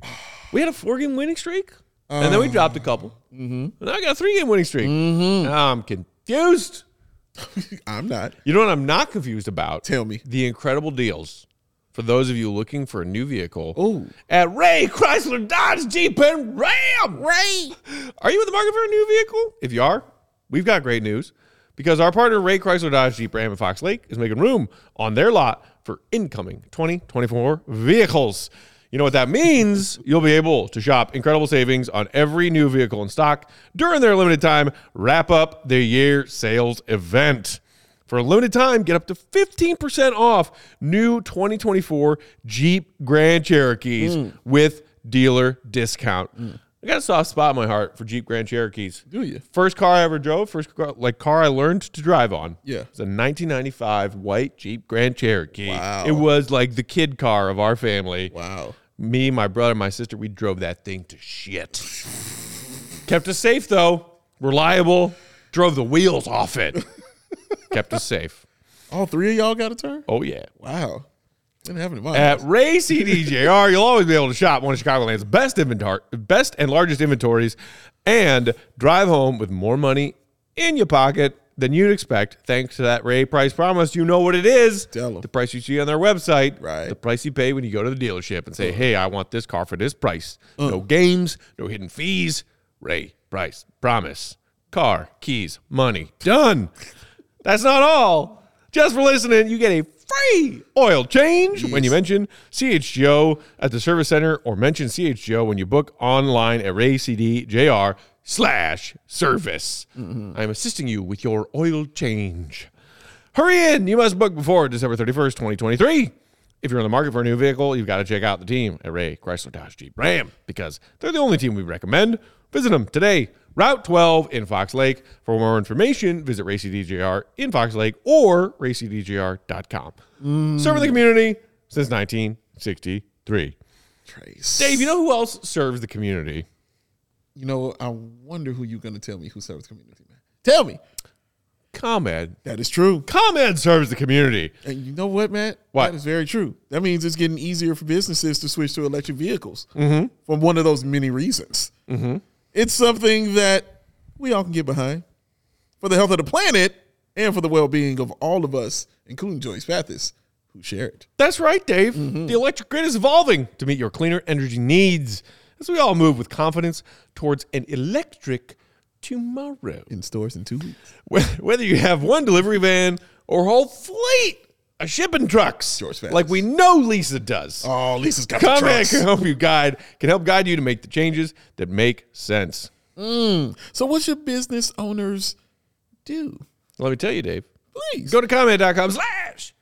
We had a four game winning streak, and then we dropped a couple. Mm-hmm. And I got a three game winning streak. Now I'm confused. (laughs) I'm not. You know what I'm not confused about? Tell me. The incredible deals for those of you looking for a new vehicle Ooh. at Ray Chrysler Dodge Jeep and Ram. Ray. Are you in the market for a new vehicle? If you are, we've got great news because our partner Ray Chrysler Dodge Jeep Ram and Fox Lake is making room on their lot for incoming 2024 vehicles. You know what that means? You'll be able to shop incredible savings on every new vehicle in stock during their limited time wrap up the year sales event. For a limited time, get up to 15% off new 2024 Jeep Grand Cherokees hmm. with dealer discount. Hmm. I got a soft spot in my heart for Jeep Grand Cherokees. Do you? First car I ever drove, first car, like car I learned to drive on. Yeah. It's a 1995 white Jeep Grand Cherokee. Wow. It was like the kid car of our family. Wow. Me, my brother, my sister, we drove that thing to shit. Kept us safe though, reliable, drove the wheels off it. (laughs) Kept us safe. All three of y'all got a turn. Oh yeah. Wow. Didn't have it in mind. At Ray CDJR, you'll always be able to shop one of Chicagoland's best inventory, best and largest inventories, and drive home with more money in your pocket than you'd expect. Thanks to that Ray price promise, you know what it is. Tell 'em. The price you see on their website, Right. The price you pay when you go to the dealership and say, "Hey, I want this car for this price. Uh. No games, no hidden fees." Ray price promise. Car, keys, money. Done. That's not all. Just for listening, you get a free oil change when you mention CHGO at the service center or mention CHGO when you book online at RayCDJR. slash service. Mm-hmm. I'm assisting you with your oil change. Hurry in. You must book before December 31st, 2023. If you're in the market for a new vehicle, you've got to check out the team at Ray Chrysler Dodge Jeep Ram because they're the only team we recommend. Visit them today. Route 12 in Fox Lake. For more information, visit RayCDJR in Fox Lake or raycdjr.com. Serving the community since 1963. Trace. Dave, you know who else serves the community? You know, I wonder who you're going to tell me who serves the community, man. Tell me. ComEd. That is true. ComEd serves the community. And you know what, Matt? What? That is very true. That means it's getting easier for businesses to switch to electric vehicles mm-hmm. for one of those many reasons. Mm-hmm. It's something that we all can get behind for the health of the planet and for the well being of all of us, including Joyce Mathis, who share it. That's right, Dave. Mm-hmm. The electric grid is evolving to meet your cleaner energy needs as we all move with confidence towards an electric tomorrow. In stores in two weeks. Whether you have one delivery van or a whole fleet of shipping trucks, George like we know Lisa does. Oh, Lisa's got the ComEd trucks. can help you guide, can help guide you to make the changes that make sense. Mm. So, what should business owners do? Let me tell you, Dave. Please. Go to ComEd.com slash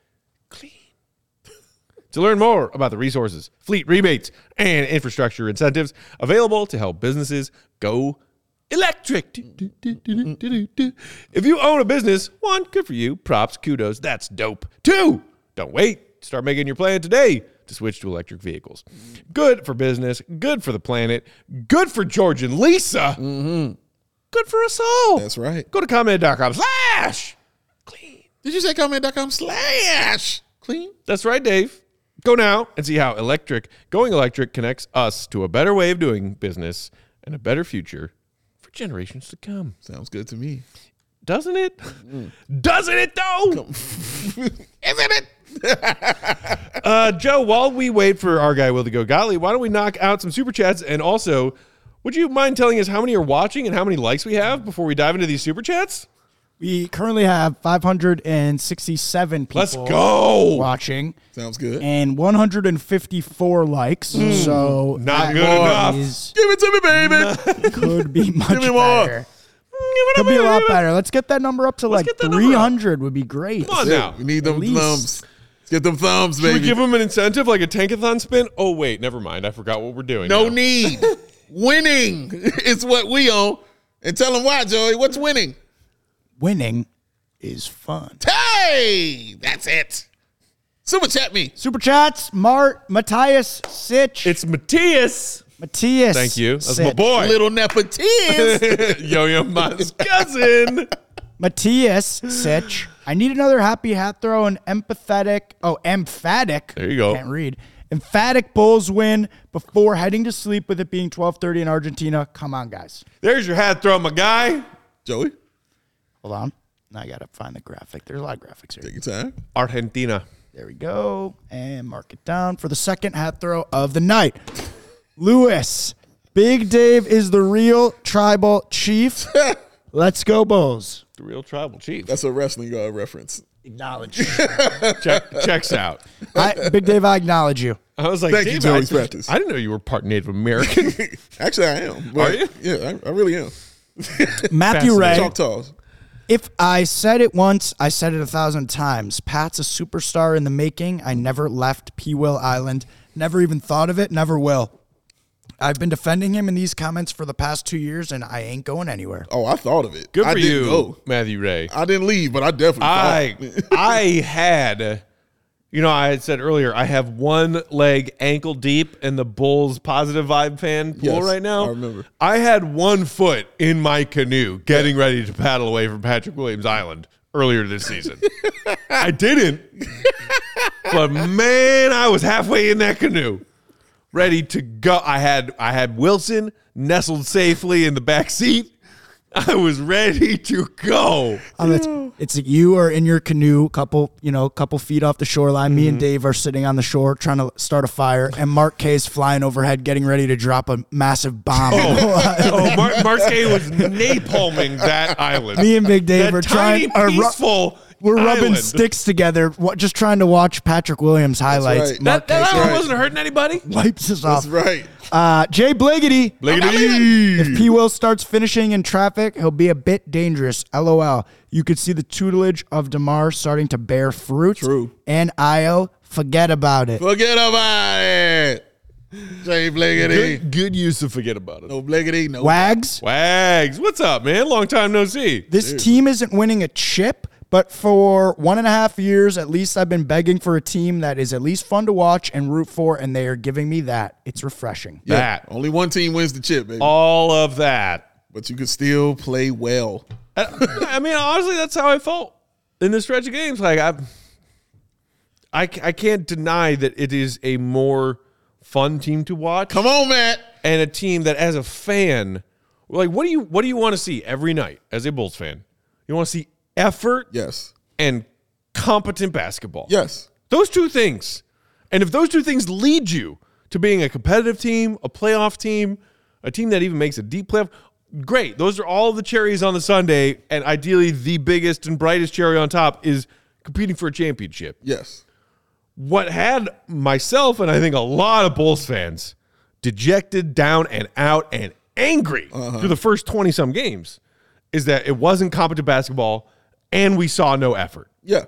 clean (laughs) to learn more about the resources, fleet rebates, and infrastructure incentives available to help businesses go electric. If you own a business, one, good for you. Props, kudos. That's dope. Two, don't wait. Start making your plan today to switch to electric vehicles. Good for business, good for the planet, good for George and Lisa, mm-hmm. good for us all. That's right. Go to ComEd.com slash clean. Did you say ComEd.com slash clean? That's right, Dave. Go now and see how electric, going electric connects us to a better way of doing business and a better future generations to come. Sounds good to me. Doesn't it? (laughs) Doesn't it though? (laughs) Isn't it? (laughs) Uh, Joe, while we wait for our guy Will to go golly, why don't we knock out some super chats and also would you mind telling us how many are watching and how many likes we have before we dive into these super chats? We currently have 567 people Let's go. watching Sounds good. and 154 likes. So Hmm. Not that good enough. is- Give it to me, baby. (laughs) could be much me more. better. Could be a lot better. Let's get that number up to like get that number up. 300 would be great. Come on now. we need them thumbs. Let's get them thumbs, Should we give them an incentive like a tankathon spin? Oh, wait, never mind. I forgot what we're doing. no now. need. (laughs) winning (laughs) is what we own. And tell them why, Joey. What's winning? Winning is fun. Hey, that's it. Super chat me. Super chats, Mart, Matthias, Sitch, It's Matthias. Matthias. Thank you. That's my boy. Little nepotiz. (laughs) Yo Yo Ma's cousin. (laughs) Matthias Sitch. I need another happy hat throw and empathetic. Oh, emphatic. There you go. Can't read. Emphatic Bulls win before heading to sleep with it being 12:30 in Argentina. Come on, guys. There's your hat throw, my guy. Joey, Hold on. Now I gotta find the graphic. There's a lot of graphics here. take your time. Argentina. There we go. And mark it down for the second hat throw of the night. Lewis. Big Dave is the real tribal chief. (laughs) Let's go, Bulls. The real tribal chief. That's a wrestling uh, reference. Acknowledge. (laughs) Check, checks out. I, Big Dave, I acknowledge you. I was like, Thank you, "Dave, Joey I, Practice." I didn't know you were part Native American. (laughs) Actually, I am. Are you? Yeah, I, I really am. Matthew Fascinating. Ray. Choctaws. If I said it once, I said it a thousand times. Pat's a superstar in the making. I never left P Will Island. Never even thought of it. Never will. I've been defending him in these comments for the past two years, and I ain't going anywhere. Oh, I thought of it. Good I for didn't you, Go. Matthew Ray. I didn't leave, but I definitely. I thought. (laughs) I had, you know, I had said earlier, I have one leg ankle deep in the Bulls positive vibe fan pool Yes, right now. I remember. I had one foot in my canoe getting ready to paddle away from Patrick Williams Island earlier this season. I didn't, (laughs) but man, I was halfway in that canoe, ready to go. I had I had Wilson nestled safely in the back seat. (laughs) I was ready to go. Um, it's, it's you are in your canoe, couple you know, a couple feet off the shoreline. Me and Dave are sitting on the shore trying to start a fire, and Mark K is flying overhead, getting ready to drop a massive bomb. Oh, (laughs) (laughs) Mar- Mark K was napalming that island. Me and Big Dave that are trying. are peaceful We're rubbing Island. sticks together, wa- just trying to watch Patrick Williams highlights. right. Mark That, that Casey island right. wasn't hurting anybody. wipes us off. That's right. Uh, Jay Bliggity. Bliggity. If P. Will starts finishing in traffic, he'll be a bit dangerous. LOL. You could see the tutelage of DeMar starting to bear fruit. True. And Io, forget about it. Forget about it. Jay Bliggity. Good, good use to forget about it. No Bliggity. No. Wags, Wags, what's up, man? Long time no see. this team isn't winning a chip, but for one and a half years at least, I've been begging for a team that is at least fun to watch and root for, and they are giving me that. It's refreshing. Yeah, That. Only one team wins the chip, baby. All of that. But you can still play well. I, I mean, honestly, that's how I felt in this stretch of games. Like I, I, I can't deny that it is a more fun team to watch Come on, Matt. and a team that, as a fan, like what do you what do you want to see every night as a Bulls fan? You want to see effort Yes. and competent basketball. Yes. Those two things. And if those two things lead you to being a competitive team, a playoff team, a team that even makes a deep playoff, great. Those are all the cherries on the Sunday. And ideally, the biggest and brightest cherry on top is competing for a championship. Yes. What had myself and I think a lot of Bulls fans dejected, down and out, and angry uh-huh. through the first 20 some games is that it wasn't competent basketball and we saw no effort. Yeah.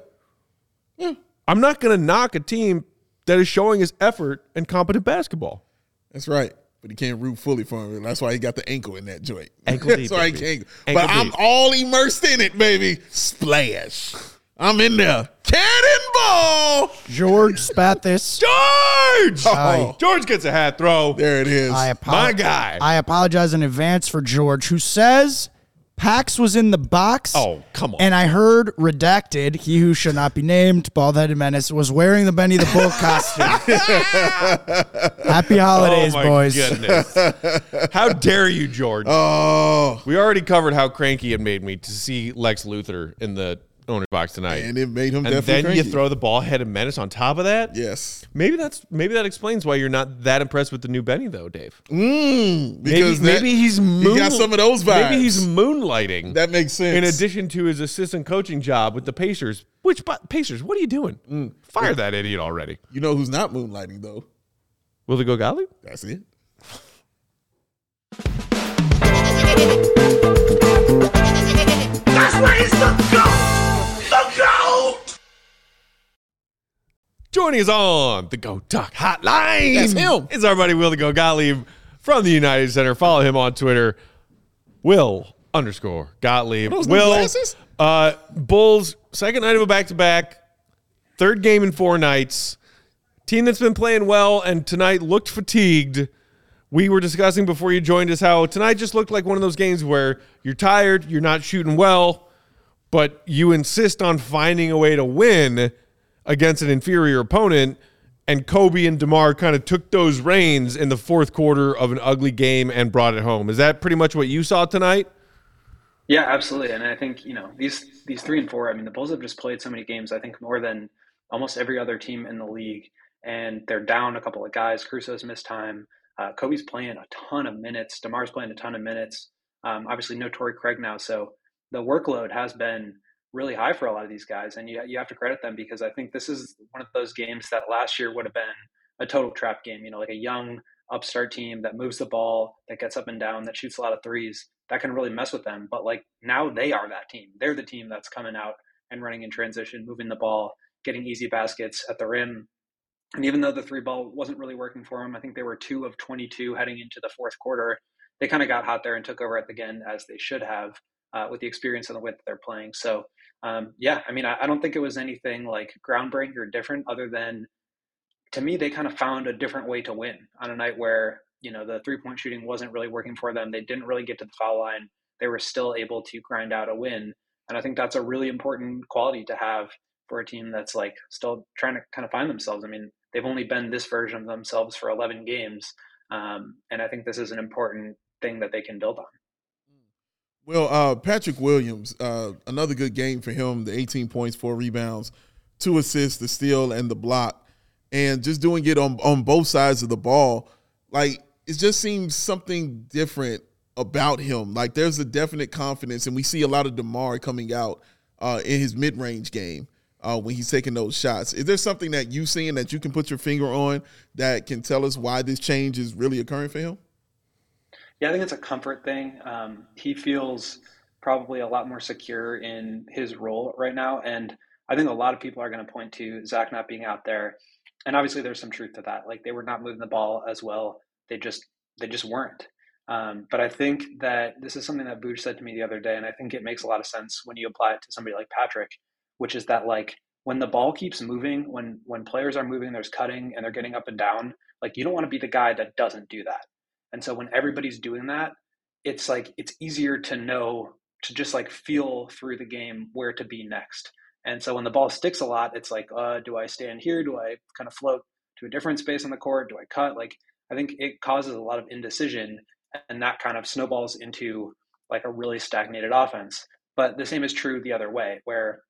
yeah. I'm not going to knock a team that is showing his effort and competent basketball. That's right. But he can't root fully for him. That's why he got the ankle in that joint. Ankle That's deep, (laughs) why he can't. Ankle but I'm all immersed in it, baby. Splash. I'm in there. Cannonball. George Spathis. George! Oh. George gets a hat throw. There it is. I apo- My guy. I apologize in advance for George, who says Pax was in the box. Oh, come on. And I heard redacted, he who should not be named, bald headed menace, was wearing the Benny the Bull costume. (laughs) Happy holidays, oh my boys. goodness. how dare you, George? oh, we already covered how cranky it made me to see Lex Luthor in the owner's box tonight. and it made him And definitely then you throw the ball headed menace on top of that? Yes. Maybe that's maybe that explains why you're not that impressed with the new Benny though, Dave. Mm, Maybe, because that- maybe he's moon- he got some of those vibes. Maybe he's moonlighting. that makes sense. in addition to his assistant coaching job with the Pacers. Which but Pacers, what are you doing? Mm. Fire that idiot already. you know who's not moonlighting though? Will they go Gottlieb? That's it. (laughs) Joining us on the Go Talk Hotline. That's him. It's our buddy Will the Go Gottlieb from the United Center. Follow him on Twitter. Will underscore Gottlieb. Will uh Bulls second night of a back to back, third game in four nights. Team that's been playing well and tonight looked fatigued. We were discussing before you joined us how tonight just looked like one of those games where you're tired, you're not shooting well, but you insist on finding a way to win against an inferior opponent. And Coby and DeMar kind of took those reins in the fourth quarter of an ugly game and brought it home. Is that pretty much what you saw tonight? Yeah, absolutely. And I think, you know, these these three and four, I mean, the Bulls have just played so many games, I think more than almost every other team in the league. And they're down a couple of guys. Caruso's missed time. Uh, Coby's playing a ton of minutes. DeMar's playing a ton of minutes. Um, obviously, no Torrey Craig now. So the workload has been really high for a lot of these guys. And you, you have to credit them because I think this is one of those games that last year would have been a total trap game, you know, like a young upstart team that moves the ball, that gets up and down, that shoots a lot of threes that can really mess with them. But like now they are that team. They're the team that's coming out and running in transition, moving the ball, getting easy baskets at the rim. And even though the three ball wasn't really working for them, I think they were two of 22 heading into the fourth quarter. They kind of got hot there and took over at the end as they should have uh, with the experience and the width they're playing. So, um, yeah, I mean, I, I don't think it was anything like groundbreaking or different other than to me, they kind of found a different way to win on a night where, you know, the three point shooting wasn't really working for them. They didn't really get to the foul line. They were still able to grind out a win. And I think that's a really important quality to have for a team that's like still trying to kind of find themselves. I mean, they've only been this version of themselves for 11 games. Um, and I think this is an important thing that they can build on. Well, uh, Patrick Williams, uh, another good game for him. The 18 points, four rebounds, two assists, the steal, and the block, and just doing it on on both sides of the ball. Like it just seems something different about him. Like there's a definite confidence, and we see a lot of Demar coming out uh, in his mid range game uh, when he's taking those shots. Is there something that you seeing that you can put your finger on that can tell us why this change is really occurring for him? Yeah, I think it's a comfort thing. Um, he feels probably a lot more secure in his role right now, and I think a lot of people are going to point to Zach not being out there, and obviously there's some truth to that. Like they were not moving the ball as well; they just they just weren't. Um, but I think that this is something that Booch said to me the other day, and I think it makes a lot of sense when you apply it to somebody like Patrick, which is that like when the ball keeps moving, when when players are moving, there's cutting and they're getting up and down. Like you don't want to be the guy that doesn't do that. And so when everybody's doing that, it's like it's easier to know to just like feel through the game where to be next. And so when the ball sticks a lot, it's like, uh, do I stand here? Do I kind of float to a different space on the court? Do I cut? Like I think it causes a lot of indecision, and that kind of snowballs into like a really stagnated offense. But the same is true the other way, where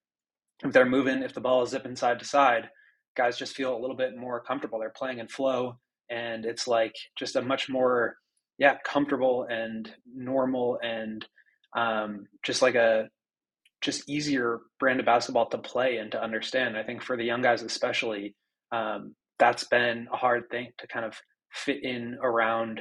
if they're moving, if the ball is zipping side to side, guys just feel a little bit more comfortable. They're playing in flow, and it's like just a much more yeah comfortable and normal and um, just like a just easier brand of basketball to play and to understand. I think for the young guys especially, um, that's been a hard thing to kind of fit in around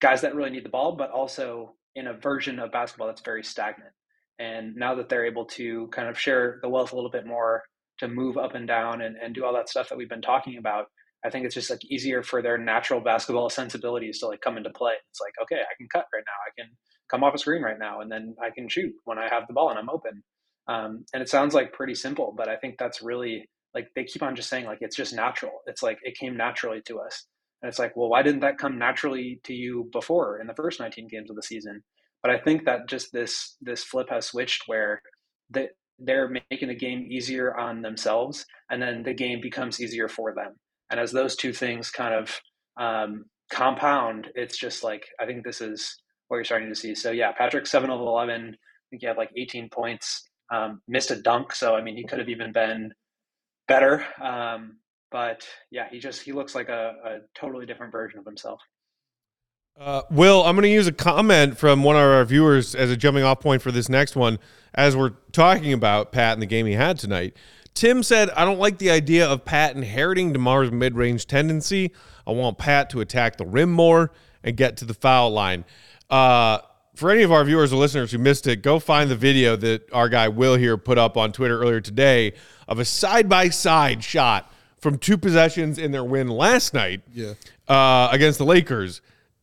guys that really need the ball, but also in a version of basketball that's very stagnant. And now that they're able to kind of share the wealth a little bit more to move up and down and, and do all that stuff that we've been talking about, I think it's just like easier for their natural basketball (laughs) sensibilities to like come into play. It's like, okay, I can cut right now. I can come off a screen right now, and then I can shoot when I have the ball and I'm open. Um, and it sounds like pretty simple, but I think that's really like they keep on just saying like it's just natural. It's like it came naturally to us, and it's like, well, why didn't that come naturally to you before in the first 19 games of the season? But I think that just this this flip has switched where that they're making the game easier on themselves, and then the game becomes easier for them and as those two things kind of um, compound, it's just like I think this is what you're starting to see. So yeah, Patrick seven of eleven. I think he had like 18 points. Um, missed a dunk, so I mean he could have even been better. Um, but yeah, he just he looks like a, a totally different version of himself. Uh, Will, I'm going to use a comment from one of our viewers as a jumping off point for this next one as we're talking about Pat and the game he had tonight. Tim said, I don't like the idea of Pat inheriting DeMar's mid range tendency. I want Pat to attack the rim more and get to the foul line. Uh, for any of our viewers or listeners who missed it, go find the video that our guy Will here put up on Twitter earlier today of a side by side shot from two possessions in their win last night yeah. uh, against the Lakers.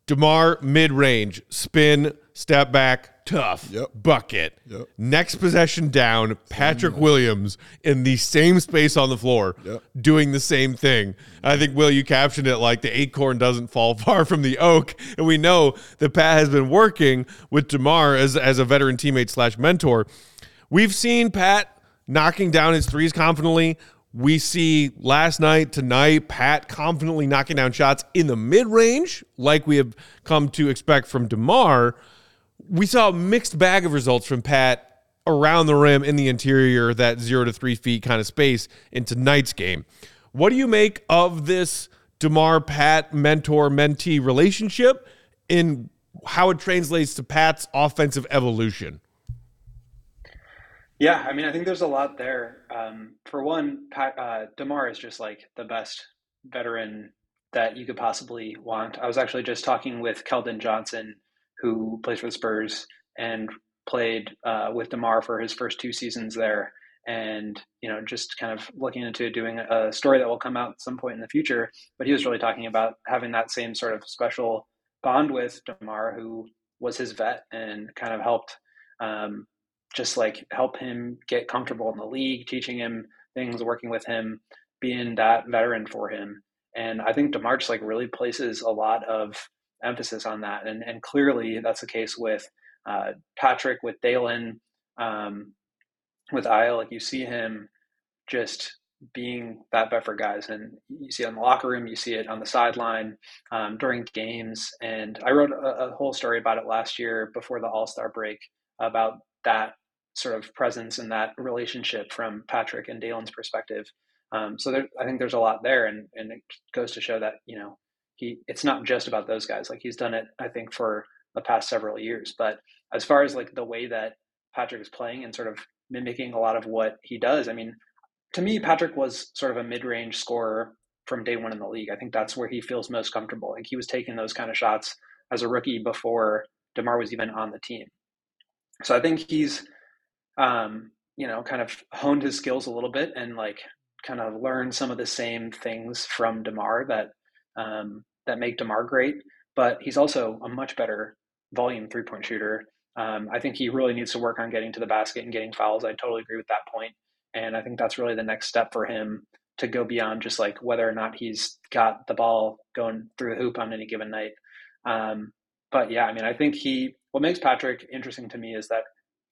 DeMar mid range, spin, step back, tough Yep. bucket. Yep. Next possession down, Patrick Williams in the same space on the floor, Yep. doing the same thing. I think Will, you captioned it like the acorn doesn't fall (laughs) far from the oak, and we know that Pat has been working with Demar as as a veteran teammate slash mentor. We've seen Pat knocking down his threes confidently. We see last night, tonight, Pat confidently knocking down shots in the mid range, like we have come to expect from DeMar we saw a mixed bag of results from Pat around the rim in the interior, that zero to three feet kind of space in tonight's game. What do you make of this DeMar Pat mentor mentee relationship in how it translates to Pat's offensive evolution? Yeah, I mean, I think there's a lot there. Um, for one, Pat, uh, Demar is just like the best veteran that you could possibly want. I was actually just talking with Keldon Johnson, who plays for the Spurs and played uh, with Demar for his first two seasons there, and you know, just kind of looking into doing a story that will come out at some point in the future. But he was really talking about having that same sort of special bond with Demar, who was his vet and kind of helped. Um, just like help him get comfortable in the league, teaching him things, working with him, being that veteran for him. And I think DeMar just like really places a lot of emphasis on that. And, and clearly that's the case with uh, Patrick, with Dalen, um, with Ayo. Like you see him just being that for guys. And you see it in the locker room, you see it on the sideline um, during games. And I wrote a, a whole story about it last year before the All Star break about that sort of presence and that relationship from Patrick and Dalen's perspective. Um, so there, I think there's a lot there, and and it goes to show that you know he it's not just about those guys. Like he's done it, I think, for the past several years. But as far as like the way that Patrick is playing and sort of mimicking a lot of what he does. I mean, to me, Patrick was sort of a mid-range scorer from day one in the league. I think that's where he feels most comfortable. Like he was taking those kind of shots as a rookie before Demar was even on the team. So I think he's, um, you know, kind of honed his skills a little bit and like kind of learned some of the same things from Demar that um, that make Demar great. But he's also a much better volume three point shooter. Um, I think he really needs to work on getting to the basket and getting fouls. I totally agree with that point. And I think that's really the next step for him to go beyond just like whether or not he's got the ball going through the hoop on any given night. Um, but yeah, I mean, I think he, what makes Patrick interesting to me is that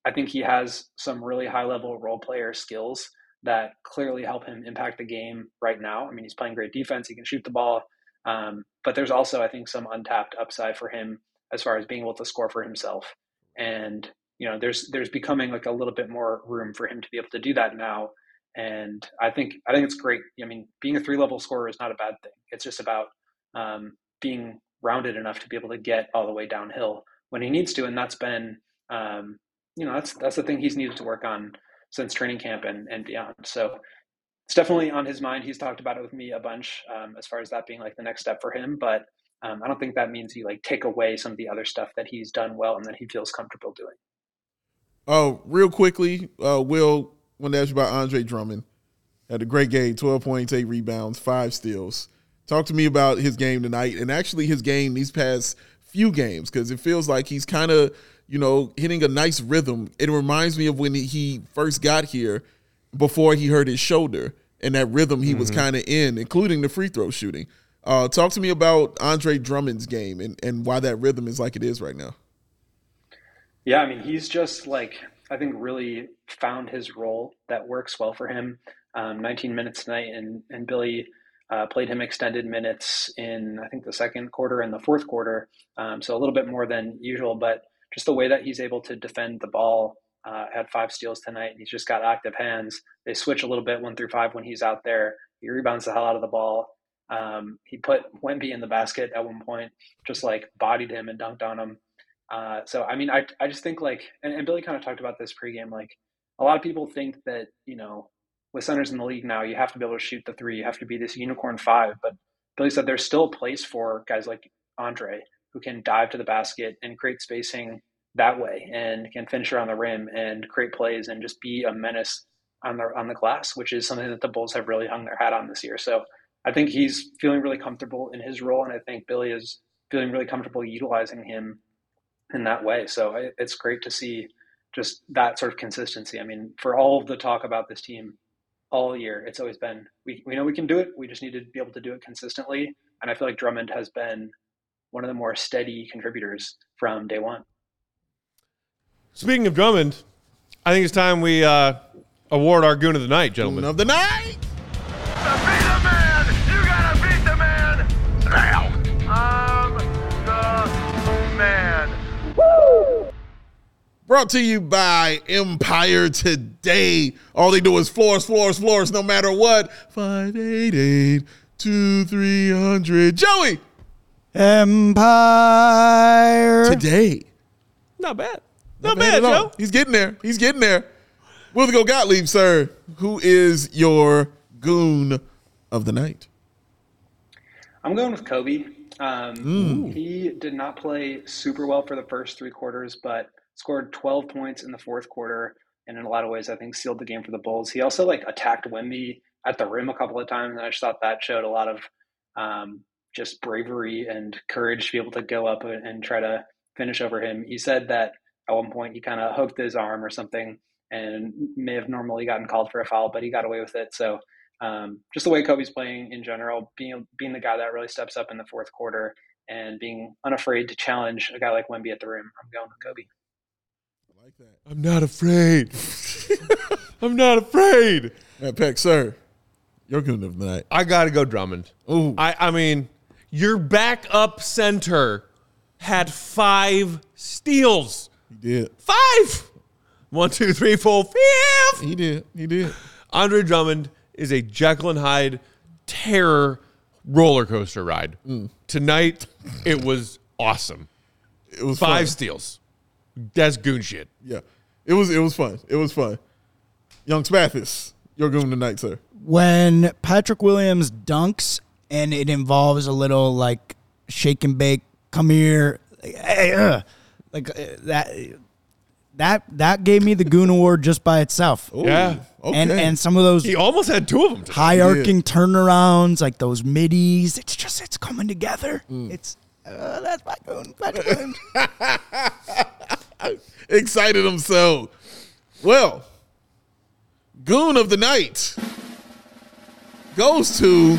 I think he has some really high level role player skills that clearly help him impact the game right now. I mean, he's playing great defense, he can shoot the ball. Um, but there's also, I think, some untapped upside for him as far as being able to score for himself. And you know, there's there's becoming like a little bit more room for him to be able to do that now. And I think I think it's great. I mean, being a three level scorer is not a bad thing. It's just about um, being rounded enough to be able to get all the way downhill when he needs to, and that's been um, you know that's that's the thing he's needed to work on since training camp and and beyond. So it's definitely on his mind. He's talked about it with me a bunch um, as far as that being like the next step for him, but. Um, I don't think that means you like take away some of the other stuff that he's done well and that he feels comfortable doing. Oh, real quickly, uh, Will, want to ask you about Andre Drummond. Had a great game, 12 points, eight rebounds, five steals. Talk to me about his game tonight and actually his game these past few games because it feels like he's kind of, you know, hitting a nice rhythm. It reminds me of when he first got here before he hurt his shoulder and that rhythm he mm-hmm. was kind of in, including the free throw shooting. Uh, talk to me about Andre Drummond's game and, and why that rhythm is like it is right now. Yeah, I mean, he's just like, I think, really found his role that works well for him. Um, 19 minutes tonight, and, and Billy uh, played him extended minutes in, I think, the second quarter and the fourth quarter. Um, so a little bit more than usual, but just the way that he's able to defend the ball. Uh, had five steals tonight, and he's just got active hands. They switch a little bit one through five when he's out there. He rebounds the hell out of the ball. Um, he put Wemby in the basket at one point, just like bodied him and dunked on him. Uh, so I mean, I I just think like, and, and Billy kind of talked about this pregame. Like, a lot of people think that you know, with centers in the league now, you have to be able to shoot the three. You have to be this unicorn five. But Billy said there's still a place for guys like Andre who can dive to the basket and create spacing that way, and can finish around the rim and create plays and just be a menace on the on the glass, which is something that the Bulls have really hung their hat on this year. So I think he's feeling really comfortable in his role, and I think Billy is feeling really comfortable utilizing him in that way. So it's great to see just that sort of consistency. I mean, for all of the talk about this team all year, it's always been we, we know we can do it. We just need to be able to do it consistently. And I feel like Drummond has been one of the more steady contributors from day one. Speaking of Drummond, I think it's time we uh, award our Goon of the Night, gentlemen. Goon of the Night! Brought to you by Empire Today. All they do is floors, floors, floors, no matter what. 588 2300. Joey! Empire Today. Not bad. Not, Not bad, bad Joe. He's getting there. He's getting there. Will the go Gottlieb, sir. Who is your goon of the night? I'm going with Coby. Um, mm. He did not play super well for the first three quarters, but scored 12 points in the fourth quarter, and in a lot of ways, I think sealed the game for the Bulls. He also like attacked Wemby at the rim a couple of times, and I just thought that showed a lot of um, just bravery and courage to be able to go up and try to finish over him. He said that at one point he kind of hooked his arm or something and may have normally gotten called for a foul, but he got away with it. So um, just the way Coby's playing in general, being being the guy that really steps up in the fourth quarter and being unafraid to challenge a guy like Wemby at the rim. I'm going with Coby I like that. I'm not afraid. (laughs) I'm not afraid. Yeah, Peck, sir, you're good enough tonight. I got to go Drummond. Ooh. I, I mean, your backup center had five steals. He did. Five. One, two, three, four, fifth. He did. He did. Andre Drummond is a Jekyll and Hyde terror roller coaster ride. Mm. Tonight, it was awesome. It was five fun. steals. That's goon shit. Yeah, it was. It was fun. It was fun. Young Spathis, your goon tonight, sir. when Patrick Williams dunks and it involves a little like shake and bake, come here, like, hey, uh, like uh, that. That that gave me the Goon Award just by itself. Yeah. Okay. And and some of those He almost had two of them. today. high arcing turnarounds, like those middies. It's just it's coming together. Mm. It's uh, that's my Goon. Patrick Williams. (laughs) excited him so. Well, goon of the night goes to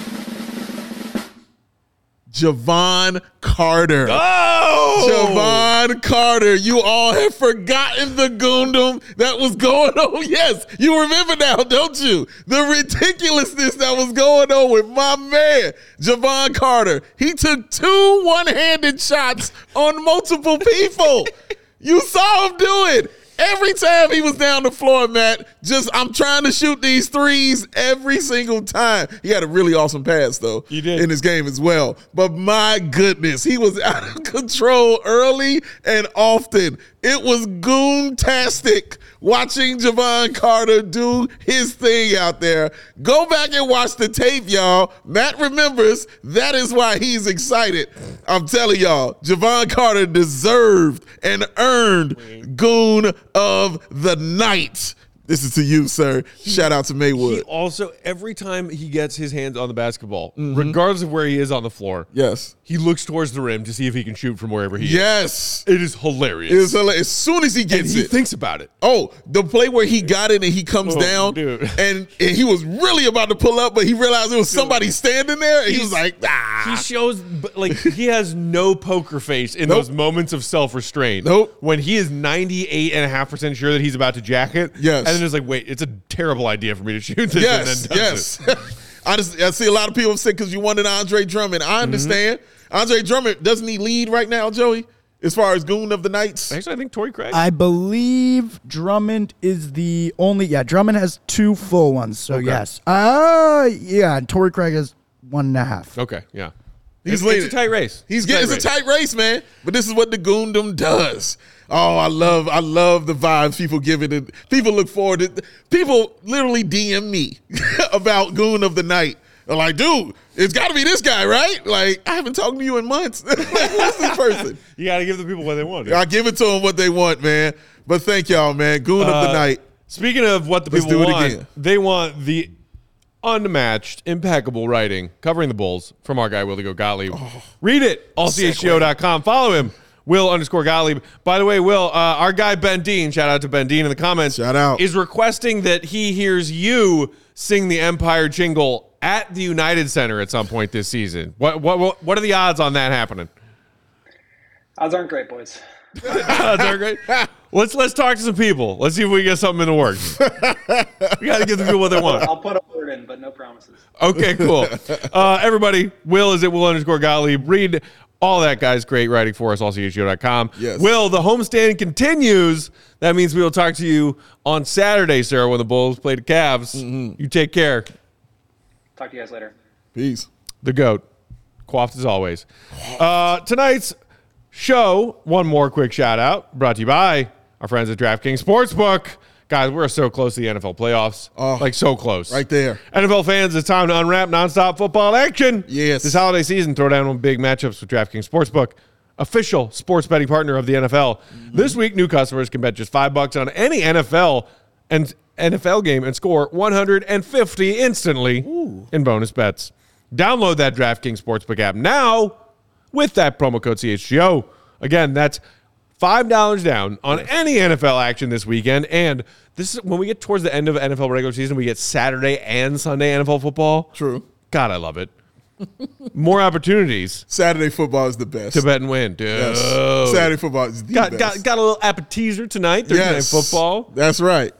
Jevon Carter. Oh! Jevon Carter, you all have forgotten the goondom that was going on. (laughs) Yes, you remember now, don't you? The ridiculousness that was going on with my man, Jevon Carter. He took two one handed shots on multiple people. (laughs) you saw him do it. Every time he was down the floor, Matt, just I'm trying to shoot these threes every single time. He had a really awesome pass though. He did. in his game as well. But my goodness, he was (laughs) out of control early and often. It was goontastic watching Jevon Carter do his thing out there. Go back and watch the tape, y'all. Matt remembers that is why he's excited. I'm telling y'all, Jevon Carter deserved and earned goon of the night. This is to you, sir. Shout out to He Maywood. also every time he gets his hands on the basketball, Mm-hmm. regardless of where he is on the floor, Yes. he looks towards the rim to see if he can shoot from wherever he is. Yes. It is hilarious. It's hilarious. As soon as he and gets he it. He thinks about it. Oh, the play where he got it and he comes Oh, down, dude. and, and he was really about to pull up, but he realized it was somebody standing there, and he was like, ah. He shows like he has no poker face in Nope. those moments of self-restraint. Nope. When he is 98.5% sure that he's about to jack it. Yes. And then it's like, wait, it's a terrible idea for me to shoot this. yes, and then does yes. I just (laughs) I see a lot of people say because you wanted Andre Drummond. I understand. Mm-hmm. Andre Drummond doesn't he lead right now, Joey? As far as goon of the nights, Actually, I think Torrey Craig. I believe Drummond is the only. Yeah, Drummond has two full ones. So yes. Uh yeah. and Torrey Craig has one and a half. okay, yeah. He's it's, leading. it's a tight race. He's a getting tight it's a tight race, man. But this is what the Goondom does. Oh, I love, I love the vibes people give it. And People look forward to. People literally DM me (laughs) about Goon of the Night. They're like, dude, it's got to be this guy, right? Like, I haven't talked to you in months. (laughs) Who's this person? You got to give the people what they want. dude. I give it to them what they want, man. But thank y'all, man. Goon of the Uh, Night. Speaking of what the Let's people want, again. they want the unmatched, impeccable writing covering the Bulls from our guy, Willie Go Gottlieb. Oh. Read it, allchgo.com. Follow him, Will underscore Gottlieb. By the way, Will, uh, our guy Ben Dean, shout out to Ben Dean in the comments, Shout out. is requesting that he hears you sing the Empire jingle at the United Center at some point this season. What what what, what are the odds on that happening? Odds aren't great, boys. (laughs) Odds are great. Let's let's talk to some people. Let's see if we get something in the works. we got to give the people what they want. I'll put a word in, but no promises. Okay, cool. Uh, everybody, Will is at Will underscore Gottlieb. Read all that guy's great writing for us, allchgo.com. Yes. Will, the homestand continues. That means we will talk to you on Saturday, Sarah, when the Bulls play the Cavs. You take care. Talk to you guys later. Peace. The GOAT. Quaffed as always. Uh, tonight's show, one more quick shout out, brought to you by our friends at DraftKings Sportsbook. Guys, we're so close to the NFL playoffs. Oh, like so close. right there. NFL fans, it's time to unwrap nonstop football action. Yes. This holiday season, throw down on big matchups with DraftKings Sportsbook, official sports betting partner of the NFL. This week, new customers can bet just five bucks on any NFL and NFL game and score 150 instantly in bonus bets. Download that DraftKings Sportsbook app now with that promo code CHGO. Again, that's five dollars down on any NFL action this weekend. And this is when we get towards the end of NFL regular season, we get Saturday and Sunday NFL football. True. God, I love it. More opportunities Saturday football is the best. to bet and win, dude. Yes. Saturday football is the Got, best. got got a little appetizer tonight. Thursday night football. That's right.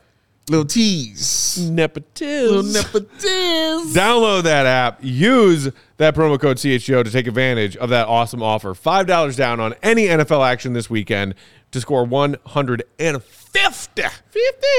Little tease. Nepotism. Little Nepotism. nepotism. Download that app. Use that promo code CHGO to take advantage of that awesome offer. Five dollars down on any NFL action this weekend to score one hundred and fifty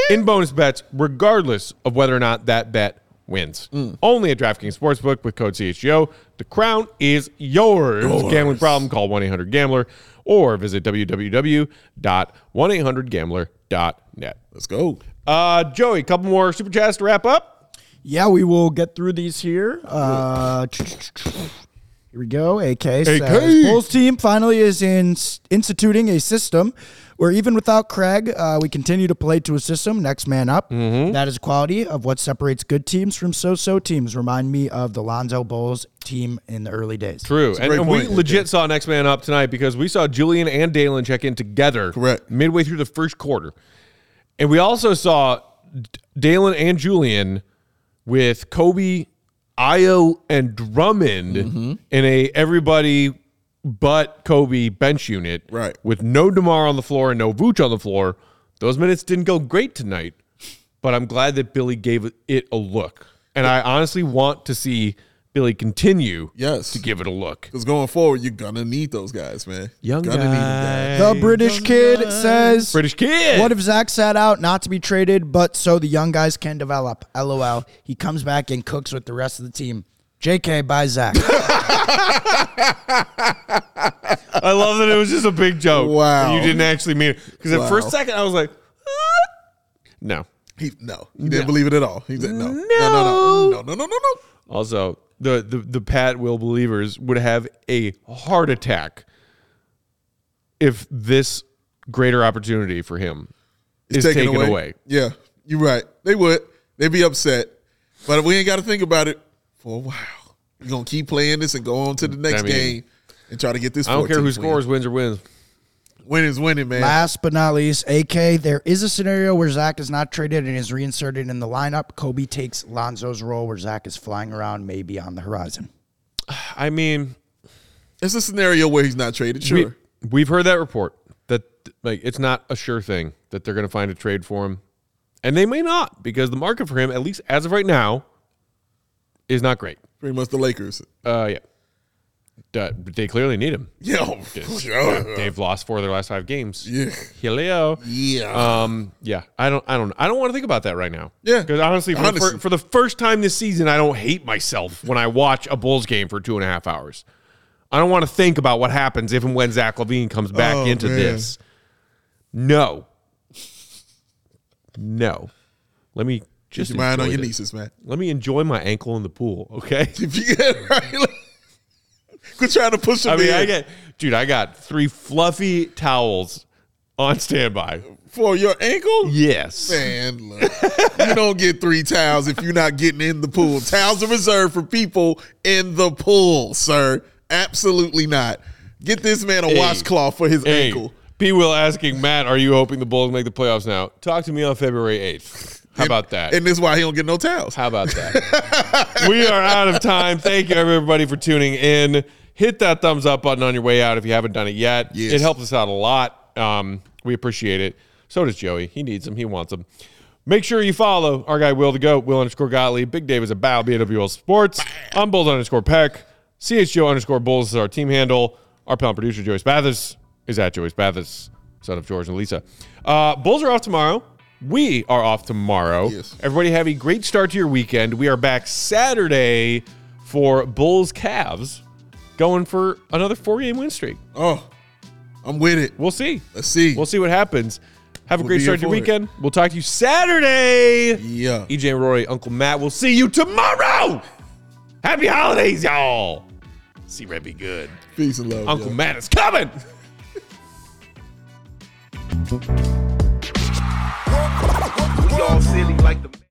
in bonus bets, regardless of whether or not that bet wins. Mm. Only at DraftKings Sportsbook with code CHGO. The crown is yours. Gambling problem? Call one eight hundred Gambler or visit www.1800Gambler.net. Let's go. Uh, Joey, a couple more super chats to wrap up. Yeah, we will get through these here. Uh, here we go. AK says Bulls team finally is in instituting a system where even without Craig, uh, we continue to play to a system. Next man up. Mm-hmm. That is quality of what separates good teams from so-so teams. Remind me of the Lonzo Bulls team in the early days. True. And, and we point, legit saw next man up tonight because we saw Julian and Dalen check in together Correct. midway through the first quarter. And we also saw Dalen and Julian with Coby, Ayo, and Drummond Mm-hmm. in a everybody but Coby bench unit. Right. With no DeMar on the floor and no Vooch on the floor. Those minutes didn't go great tonight, but I'm glad that Billy gave it a look. And I honestly want to see Billy continue yes. to give it a look. Because going forward, you're gonna need those guys, man. Young gonna need guys. The British young kid guys. says British kid. What if Zach sat out not to be traded, but so the young guys can develop? LOL. He comes back and cooks with the rest of the team. JK by Zach. (laughs) I love that it was just a big joke. Wow. You didn't actually mean it. Because wow. at first second I was like, no. He no. He didn't no. believe it at all. He said no. No. No, no, no, no, no, no, no. Also, the, the, the Pat Will believers would have a heart attack if this greater opportunity for him is taken, away. Yeah, you're right. They would. They'd be upset. But we ain't got to think about it for a while. We're gonna keep playing this and go on to the next I mean, game and try to get this. I don't care who 14th scores, wins or wins. Win. Win is winning, man. Last but not least, AK, there is a scenario where Zach is not traded and is reinserted in the lineup. Coby takes Lonzo's role where Zach is flying around, maybe on the horizon. (sighs) I mean, It's a scenario where he's not traded. Sure. we, we've heard that report that like it's not a sure thing that they're going to find a trade for him, and they may not because the market for him, at least as of right now, is not great. Pretty much the Lakers. Uh, yeah, But they clearly need him. (laughs) Yeah. They've lost four of their last five games. Yeah. Yeah. Um. Yeah. I don't. I don't. I don't want to think about that right now. Yeah. Because honestly, for, The Honestly. fir- for the first time this season, I don't hate myself when I watch a Bulls game for two and a half hours. I don't want to think about what happens if and when Zach LaVine comes back Oh, into man. this. No. No. Let me just Keep your mind on your this. nieces, man. Let me enjoy my ankle in the pool. Okay. (laughs) If you get it right, quit trying to push them I mean, in I get, dude. I got three fluffy towels on standby. for your ankle. Yes. Man, look, you don't get three towels if you're not getting in the pool. Towels are reserved for people in the pool, sir. Absolutely not. Get this man a Hey. washcloth for his Hey, ankle. P. Will asking Matt, "Are you hoping the Bulls make the playoffs now?" Talk to me on February eighth. How about that? And this is why he don't get no towels. How about that? (laughs) we are out of time. Thank you everybody for tuning in. Hit that thumbs up button on your way out if you haven't done it yet. Yes. It helps us out a lot. Um, we appreciate it. So does Joey. He needs them. He wants them. Make sure you follow our guy Will the Goat, Will underscore Gottlieb. Big Dave is a bow, BWL Sports. I'm Bulls underscore Peck. CHGO underscore Bulls is our team handle. Our pal producer, Joyce Spathis, is at Joyce Spathis, son of George and Lisa. Uh, Bulls are off tomorrow. We are off tomorrow. Yes. Everybody have a great start to your weekend. We are back Saturday for Bulls Cavs, going for another four game win streak. Oh, I'm with it. We'll see. Let's see. We'll see what happens. Have a We'll great start to your for it. weekend. We'll talk to you Saturday. Yeah. EJ and Rory, Uncle Matt. We'll see you tomorrow. Happy holidays, y'all. See Red be good. Peace and love. Uncle. Matt is coming. (laughs) We all silly like the